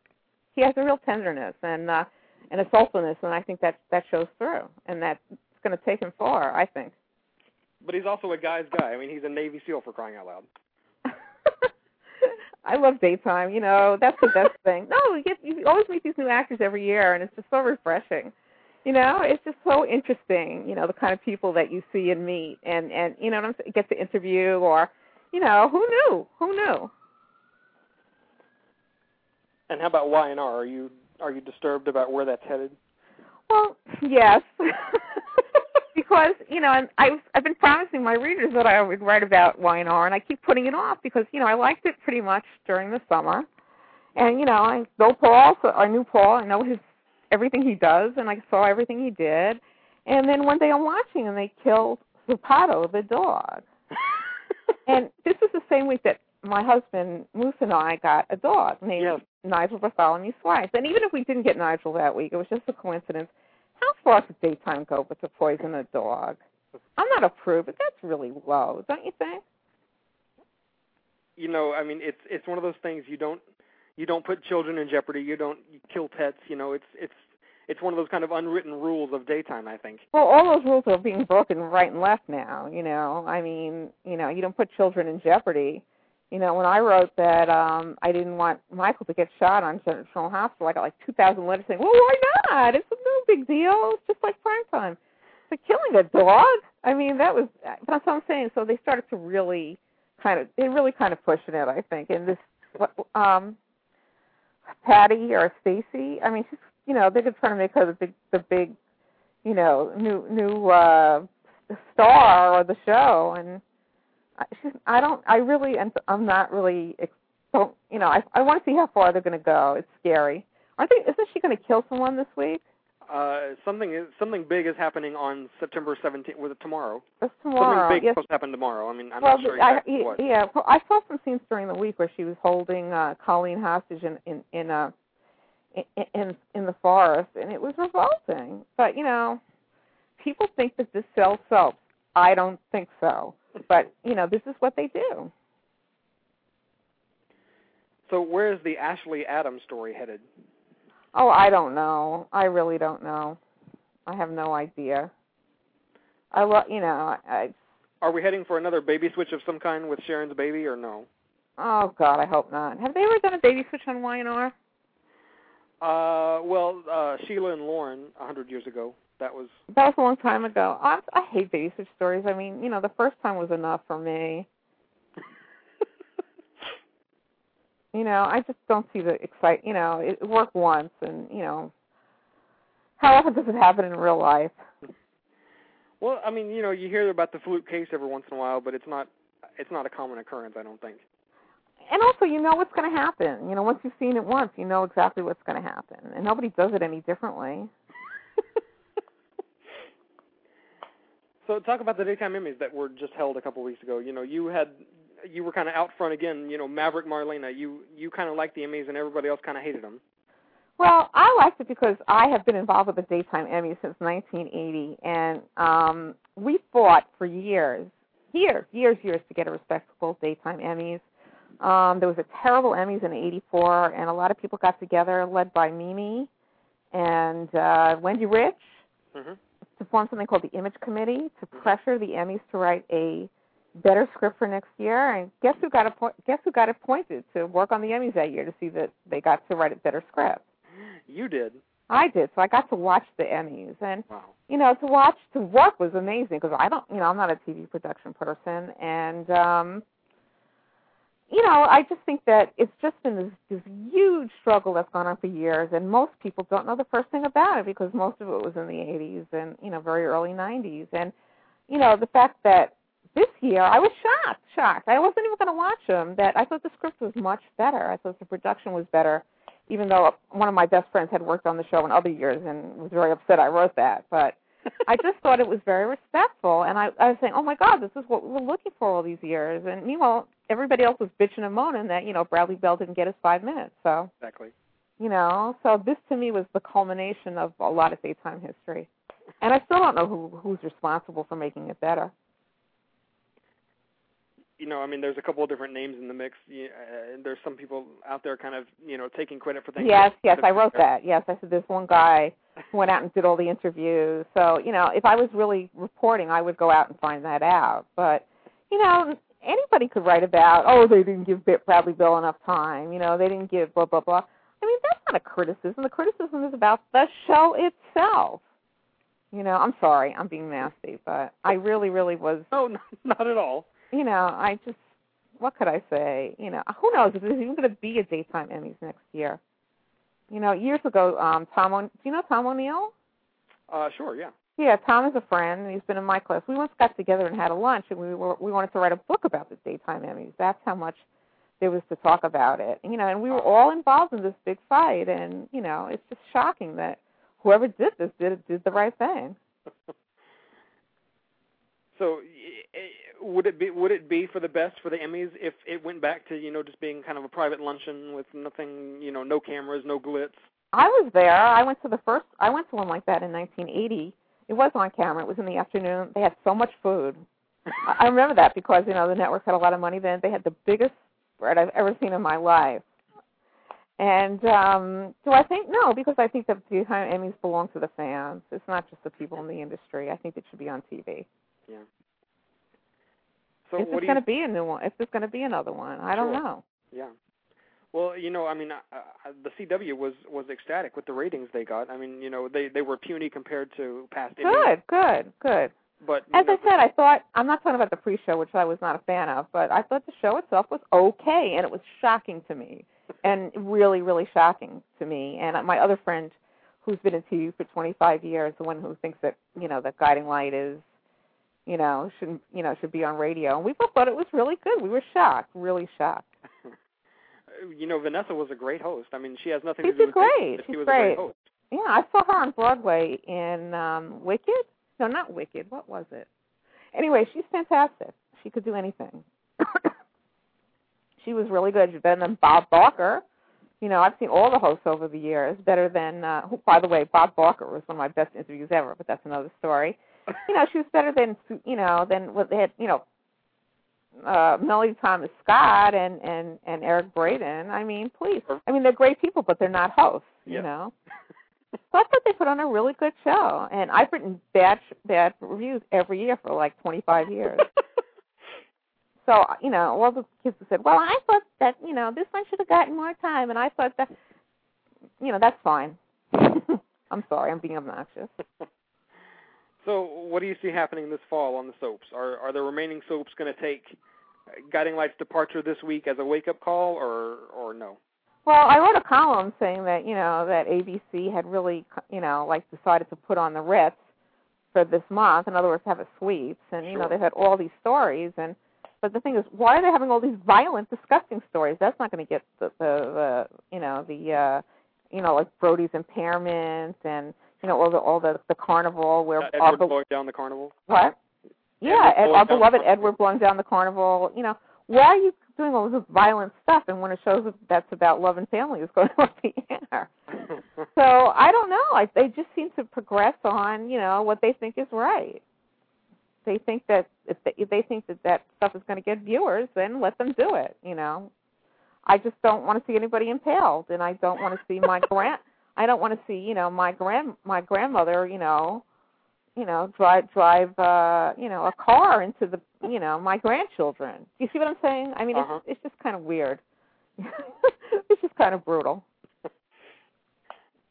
He has a real tenderness and uh, and a soulfulness, and I think that that shows through, and that's going to take him far. I think. But he's also a guy's guy. I mean, he's a Navy SEAL for crying out loud. I love daytime. You know, that's the best thing. No, you, get, you always meet these new actors every year, and it's just so refreshing. You know, it's just so interesting. You know, the kind of people that you see and meet, and and you know, what I'm saying, get to interview, or you know, who knew? Who knew? And how about Y and R? Are you are you disturbed about where that's headed? Well, yes. Because you know, and I've I've been promising my readers that I would write about Y&R, and I keep putting it off because you know I liked it pretty much during the summer, and you know I know Paul, so I knew Paul, I know his everything he does, and I saw everything he did, and then one day I'm watching and they killed Zapato the dog, and this was the same week that my husband Moose and I got a dog named yes. Nigel Bartholomew Smythe, and even if we didn't get Nigel that week, it was just a coincidence far could daytime go but to poison a dog? I'm not a prude, but that's really low, don't you think? You know, I mean, it's it's one of those things you don't you don't put children in jeopardy. You don't you kill pets. You know, it's it's it's one of those kind of unwritten rules of daytime. I think. Well, all those rules are being broken right and left now. You know, I mean, you know, you don't put children in jeopardy. You know, when I wrote that um I didn't want Michael to get shot on General Hospital, I got like 2,000 letters saying, "Well, why not? It's no big deal. It's just like prime time." But killing a dog, I mean, that was that's what I'm saying. So they started to really kind of they really kind of pushing it, I think. And this um Patty or Stacy, I mean, she's you know, they're just trying to make her the big the big, you know, new new uh star of the show and I don't I really I'm not really don't you know I I want to see how far they're going to go. It's scary. Aren't they? Isn't she going to kill someone this week? Uh, something is something big is happening on September 17th. Was it tomorrow? It's tomorrow. Something big yes. supposed to happen tomorrow. I mean, I'm well, not sure I, exactly what. yeah, well, I saw some scenes during the week where she was holding uh, Colleen hostage in in in a in, in in the forest, and it was revolting. But you know, people think that this sells soap. I don't think so. But you know, this is what they do. So where is the Ashley Adams story headed? Oh, I don't know. I really don't know. I have no idea. I lo- you know, I Are we heading for another baby switch of some kind with Sharon's baby, or no? oh god, I hope not. Have they ever done a baby switch on Y&R? Uh, well, uh, Sheila and Lauren a hundred years ago. That was That was a long time ago. I, I hate baby switch stories. I mean, you know, the first time was enough for me. you know, I just don't see the excite. You know, it worked once, and you know, how often does it happen in real life? well. I mean, you know, you hear about the fluke case every once in a while, but it's not it's not a common occurrence. I don't think. And also, you know what's going to happen. You know, once you've seen it once, you know exactly what's going to happen, and nobody does it any differently. So talk about the daytime Emmys that were just held a couple weeks ago. You know, you had you were kind of out front again. You know, Maverick Marlena. You you kind of liked the Emmys, and everybody else kind of hated them. Well, I liked it because I have been involved with the daytime Emmy since 1980, and um, we fought for years, years, years, years to get a respectable daytime Emmys. Um, there was a terrible Emmys in '84, and a lot of people got together, led by Mimi and uh, Wendy Rich, Mm-hmm. To form something called the Image Committee to pressure the Emmys to write a better script for next year. And guess who got appoint- guess who got appointed to work on the Emmys that year to see that they got to write a better script. You did. I did, so I got to watch the Emmys, and Wow. you know, to watch to work was amazing because I don't, you know, I'm not a TV production person, and um, you know, I just think that it's just been this, this huge struggle that's gone on for years, and most people don't know the first thing about it because most of it was in the 80s and you know, very early 90s, and you know, the fact that this year I was shocked, shocked. I wasn't even going to watch them. That I thought the script was much better. I thought the production was better even though one of my best friends had worked on the show in other years and was very upset I wrote that. But I just thought it was very respectful, and I, I was saying, oh my God, this is what we were looking for all these years. And meanwhile, everybody else was bitching and moaning that you know Bradley Bell didn't get his five minutes. So Exactly. you know, so this to me was the culmination of a lot of daytime history, and I still don't know who who's responsible for making it better. You know, I mean, there's a couple of different names in the mix. You, uh, and there's some people out there kind of, you know, taking credit for things. Yes, yes, I wrote that. Yes, I said there's one guy who went out and did all the interviews. So, you know, if I was really reporting, I would go out and find that out. But, you know, anybody could write about, oh, they didn't give Bradley Bell enough time. You know, they didn't give blah blah blah. I mean, that's not a criticism. The criticism is about the show itself. You know, I'm sorry, I'm being nasty, but I really, really was. No, not at all. You know, I just, what could I say? You know, who knows if there's even going to be a daytime Emmys next year. You know, years ago, um, Tom, o- do you know Tom O'Neill? Uh, sure, yeah. Yeah, Tom is a friend, and he's been in my class. We once got together and had a lunch, and we were we wanted to write a book about the daytime Emmys. That's how much there was to talk about it. You know, and we were all involved in this big fight, and you know, it's just shocking that whoever did this did did the right thing. So, y- would it be would it be for the best for the Emmys if it went back to you know just being kind of a private luncheon with nothing, you know, no cameras, no glitz? I was there. I went to the first. I went to one like that in 1980. It was on camera. It was in the afternoon. They had so much food. I remember that because you know the network had a lot of money then. They had the biggest spread I've ever seen in my life. And um do I think no? Because I think that the Emmys belong to the fans. It's not just the people in the industry. I think it should be on TV. Yeah. So if do going to be a new one, if there's going to be another one, I don't know. Yeah. Well, you know, I mean, uh, uh, the CW was was ecstatic with the ratings they got. I mean, you know, they they were puny compared to past. Good, good, good. But As know, I said, I thought I'm not talking about the pre-show, which I was not a fan of, but I thought the show itself was okay, and it was shocking to me, and really, really shocking to me. And my other friend, who's been in TV for 25 years, the one who thinks that you know that Guiding Light is, you know, shouldn't you know should be on radio, and we both thought it was really good. We were shocked, really shocked. you know, Vanessa was a great host. I mean, she has nothing She to do with it, great. She's She was great. a great host. Yeah, I saw her on Broadway in um Wicked. No, not Wicked. What was it? Anyway, she's fantastic. She could do anything. she was really good. She's better than Bob Barker. You know, I've seen all the hosts over the years. Better than, uh, who, by the way, Bob Barker was one of my best interviews ever, but that's another story. You know, she was better than, you know, than what they had, you know, uh Melody Thomas Scott and and and Eric Braeden. I mean, please. I mean, they're great people, but they're not hosts. You Yep. know. So I thought they put on a really good show, and I've written bad bad reviews every year for like 25 years. so you know, all the kids have said, "Well, I thought that you know this one should have gotten more time," and I thought that, you know, that's fine. I'm sorry, I'm being obnoxious. So, what do you see happening this fall on the soaps? Are are the remaining soaps going to take Guiding Light's departure this week as a wake up call, or or no? Well, I wrote a column saying that you know that ABC had really you know like decided to put on the Ritz for this month. In other words, have a sweeps, and you know they've had all these stories. And but the thing is, why are they having all these violent, disgusting stories? That's not going to get the, the the you know the uh you know like Brody's impairment and you know all the all the the carnival where Uh, Edward blowing down the carnival. what? Yeah, Edward Ed, blowing our beloved. Edward blowing down the carnival. You know, why are you doing all this violent stuff? And when it shows that that's about love and family, is going off the air. So I don't know. I, they just seem to progress on, you know, what they think is right. They think that if they, if they think that that stuff is going to get viewers, then let them do it. You know, I just don't want to see anybody impaled, and I don't want to see my grand. I don't want to see, you know, my grand my grandmother, you know, you know, drive drive uh, you know, a car into the, you know, my grandchildren. Do you see what I'm saying? I mean, Uh-huh. it's it's just kind of weird. it's just kind of brutal.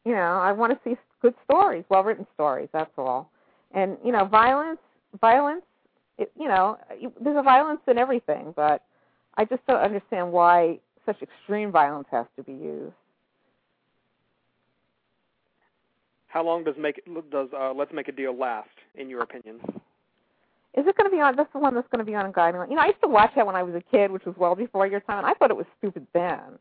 You know, I want to see good stories, well-written stories. That's all. And you know, violence, violence. It, you know, there's a violence in everything, but I just don't understand why such extreme violence has to be used. How long does make does uh, Let's Make a Deal last, in your opinion? Is it going to be on? That's the one that's going to be on Guiding Light. You know, I used to watch that when I was a kid, which was well before your time, and I thought it was stupid then.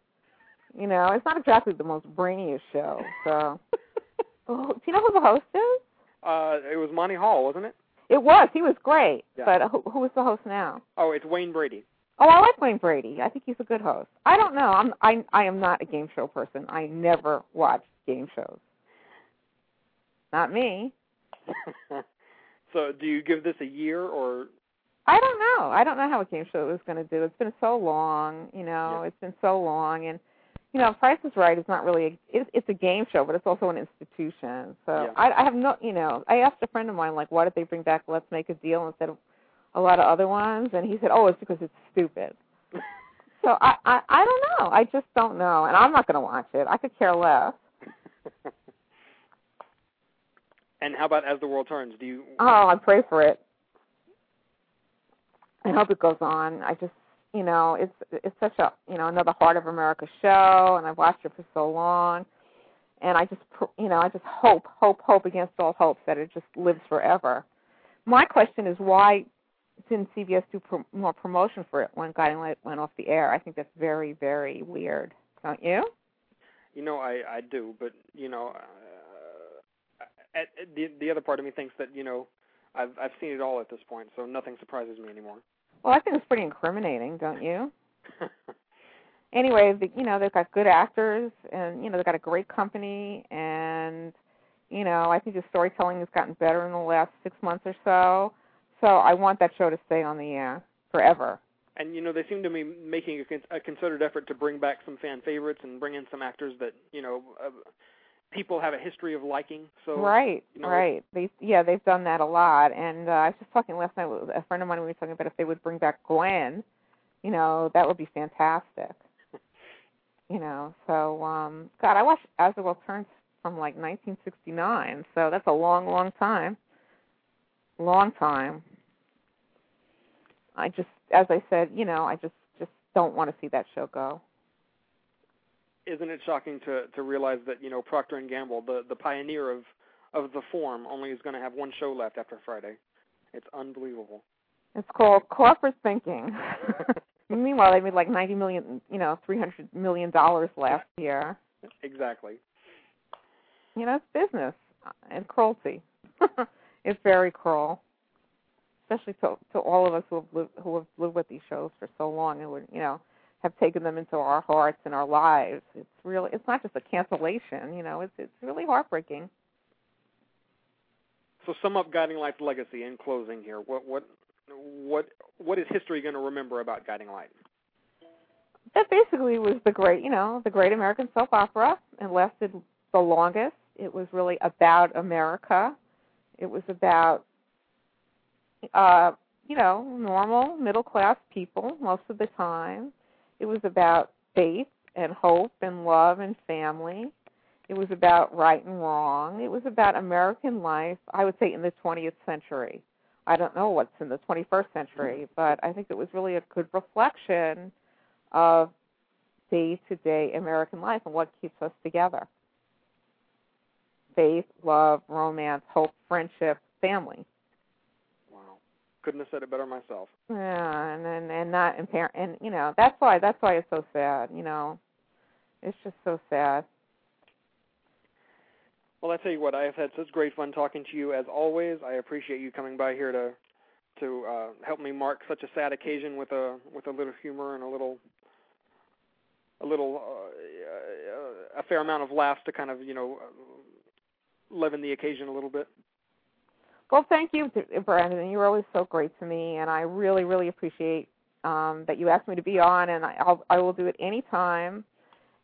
You know, it's not exactly the most brainiest show. So, oh, do you know who the host is? Uh, it was Monty Hall, wasn't it? It was. He was great. Yeah. But who, who is the host now? Oh, it's Wayne Brady. Oh, I like Wayne Brady. I think he's a good host. I don't know. I'm I I am not a game show person. I never watch game shows. Not me. so, do you give this a year or? I don't know. I don't know how a game show is going to do. It's been so long, you know. Yeah. It's been so long, and you know, Price is Right is not really. A, it, it's a game show, but it's also an institution. So Yeah. I, I have no, you know. I asked a friend of mine, like, why did they bring back Let's Make a Deal instead of a lot of other ones? And he said, oh, it's because it's stupid. so I, I, I don't know. I just don't know, and I'm not going to watch it. I could care less. And how about As the World Turns? Do you? Oh, I pray for it. I hope it goes on. I just, you know, it's it's such a, you know, another Heart of America show, and I've watched it for so long, and I just, you know, I just hope, hope, hope against all hopes that it just lives forever. My question is why didn't CBS do pro- more promotion for it when Guiding Light went off the air? I think that's very, very weird. Don't you? You know, I I do, but you know, at, at the the other part of me thinks that you know, I've I've seen it all at this point, so nothing surprises me anymore. Well, I think it's pretty incriminating, don't you? anyway, the, you know they've got good actors, and you know they've got a great company, and you know I think the storytelling has gotten better in the last six months or so. So I want that show to stay on the air forever. and you know, they seem to be making a, con- a concerted effort to bring back some fan favorites and bring in some actors that you know uh, people have a history of liking. So right, you know, right. They yeah they've done that a lot, and uh, I was just talking last night with a friend of mine. We were talking about if they would bring back Gwen, you know that would be fantastic. you know, so um God, I watched As the World Turns from like 1969, so that's a long, long time. Long time. I just, as I said, you know, I just just don't want to see that show go. Isn't it shocking to to realize that you know Procter and Gamble, the the pioneer of of the form, only is going to have one show left after Friday? It's unbelievable. It's called corporate thinking. Meanwhile, they made like 90 million, you know, 300 million dollars last year. Exactly. you know, it's business uh, and cruelty. it's very cruel, especially to to all of us who have lived who have lived with these shows for so long and would you know have taken them into our hearts and our lives. It's really it's not just a cancellation, you know, it's it's really heartbreaking. So sum up Guiding Light's legacy in closing here. What what what what is history going to remember about Guiding Light? That basically was the great, you know, the great American soap opera and lasted the longest. It was really about America. It was about uh, you know, normal middle class people most of the time. It was about faith and hope and love and family. It was about right and wrong. It was about American life, I would say, in the 20th century. I don't know what's in the 21st century, but I think it was really a good reflection of day to day American life and what keeps us together faith, love, romance, hope, friendship, family. Couldn't have said it better myself. Yeah, and and and not and and you know that's why that's why it's so sad. You know, it's just so sad. Well, I tell you what, I have had such great fun talking to you as always. I appreciate you coming by here to to uh, help me mark such a sad occasion with a with a little humor and a little a little uh, a fair amount of laughs to kind of you know leaven the occasion a little bit. Well, thank you, Brandon. You're always so great to me, and I really, really appreciate um, that you asked me to be on, and I, I'll, I will do it anytime.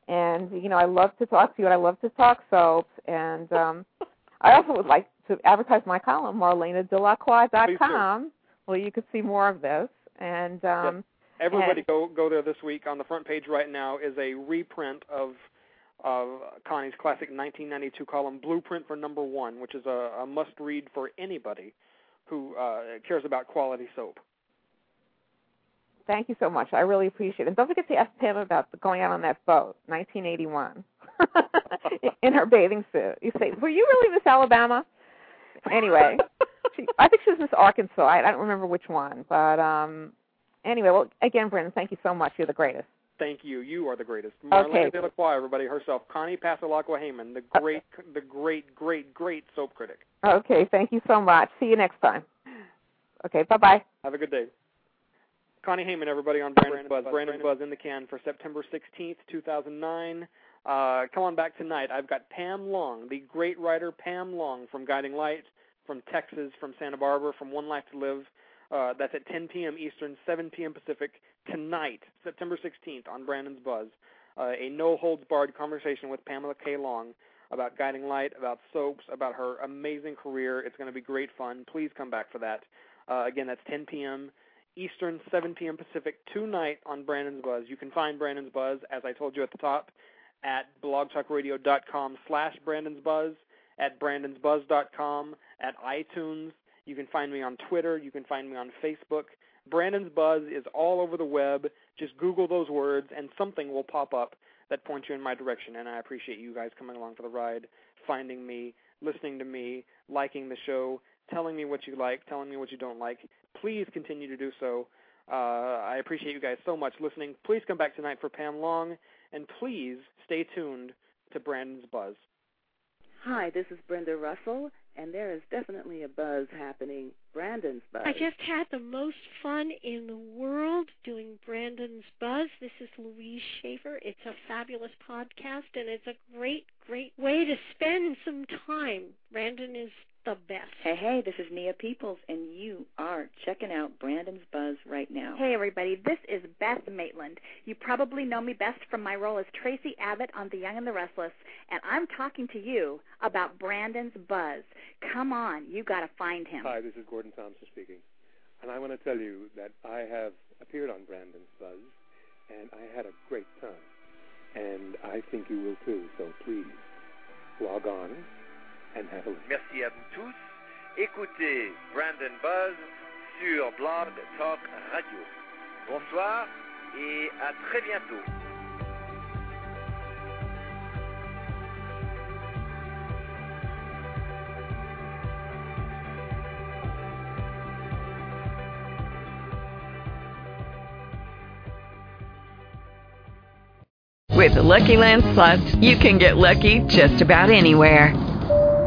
And you know, I love to talk to you, and I love to talk soaps, and um, I also would like to advertise my column, marlenadelacroix.com, where you could see more of this. And um, yep. everybody and, go go there this week. On the front page right now is a reprint of of Connie's classic 1992 column, Blueprint for Number One, which is a, a must-read for anybody who uh, cares about quality soap. Thank you so much. I really appreciate it. And don't forget to ask Pam about going out on that boat, 1981, in her bathing suit. You say, "Were you really Miss Alabama?" Anyway, she, I think she was Miss Arkansas. I, I don't remember which one, but um, anyway. Well, again, Brandon, thank you so much. You're the greatest. Thank you. You are the greatest. Marlena okay. De Lacroix, everybody herself, Connie Passalacqua Hayman, the great, the great, great, great soap critic. Okay. Thank you so much. See you next time. Okay. Bye bye. Have a good day. Connie Hayman, everybody on Brandon's Buzz. Brandon's Buzz in the can for September 16th, 2009. Uh, come on back tonight. I've got Pam Long, the great writer Pam Long from Guiding Light, from Texas, from Santa Barbara, from One Life to Live. Uh, that's at 10 p.m. Eastern, 7 p.m. Pacific tonight, September 16th on Brandon's Buzz. Uh, a no holds barred conversation with Pamela K. Long about Guiding Light, about soaps, about her amazing career. It's going to be great fun. Please come back for that. Uh, again, that's 10 p.m. Eastern, 7 p.m. Pacific tonight on Brandon's Buzz. You can find Brandon's Buzz, as I told you at the top, at blogtalkradio.com slash Brandon's Buzz, at brandonsbuzz.com, at iTunes. You can find me on Twitter. You can find me on Facebook. Brandon's Buzz is all over the web. Just Google those words, and something will pop up that points you in my direction. And I appreciate you guys coming along for the ride, finding me, listening to me, liking the show, telling me what you like, telling me what you don't like. Please continue to do so. Uh, I appreciate you guys so much listening. Please come back tonight for Pam Long, and please stay tuned to Brandon's Buzz. Hi, this is Brenda Russell, and there is definitely a buzz happening. Brandon's Buzz. I just had the most fun in the world doing Brandon's Buzz. This is Louise Shaffer. It's a fabulous podcast, and it's a great, great way to spend some time. Brandon is the best. Hey, hey, this is Nia Peeples, and you are checking out Brandon's Buzz right now. Hey, everybody, this is Beth Maitland. You probably know me best from my role as Tracy Abbott on The Young and the Restless, and I'm talking to you about Brandon's Buzz. Come on, you got to find him. Hi, this is Gordon Thompson speaking, and I want to tell you that I have appeared on Brandon's Buzz, and I had a great time, and I think you will too, so please log on Merci à vous tous. Écoutez Brandon Buzz sur Blog Talk Radio. Bonsoir et à très bientôt. With the Lucky Land slots, you can get lucky just about anywhere.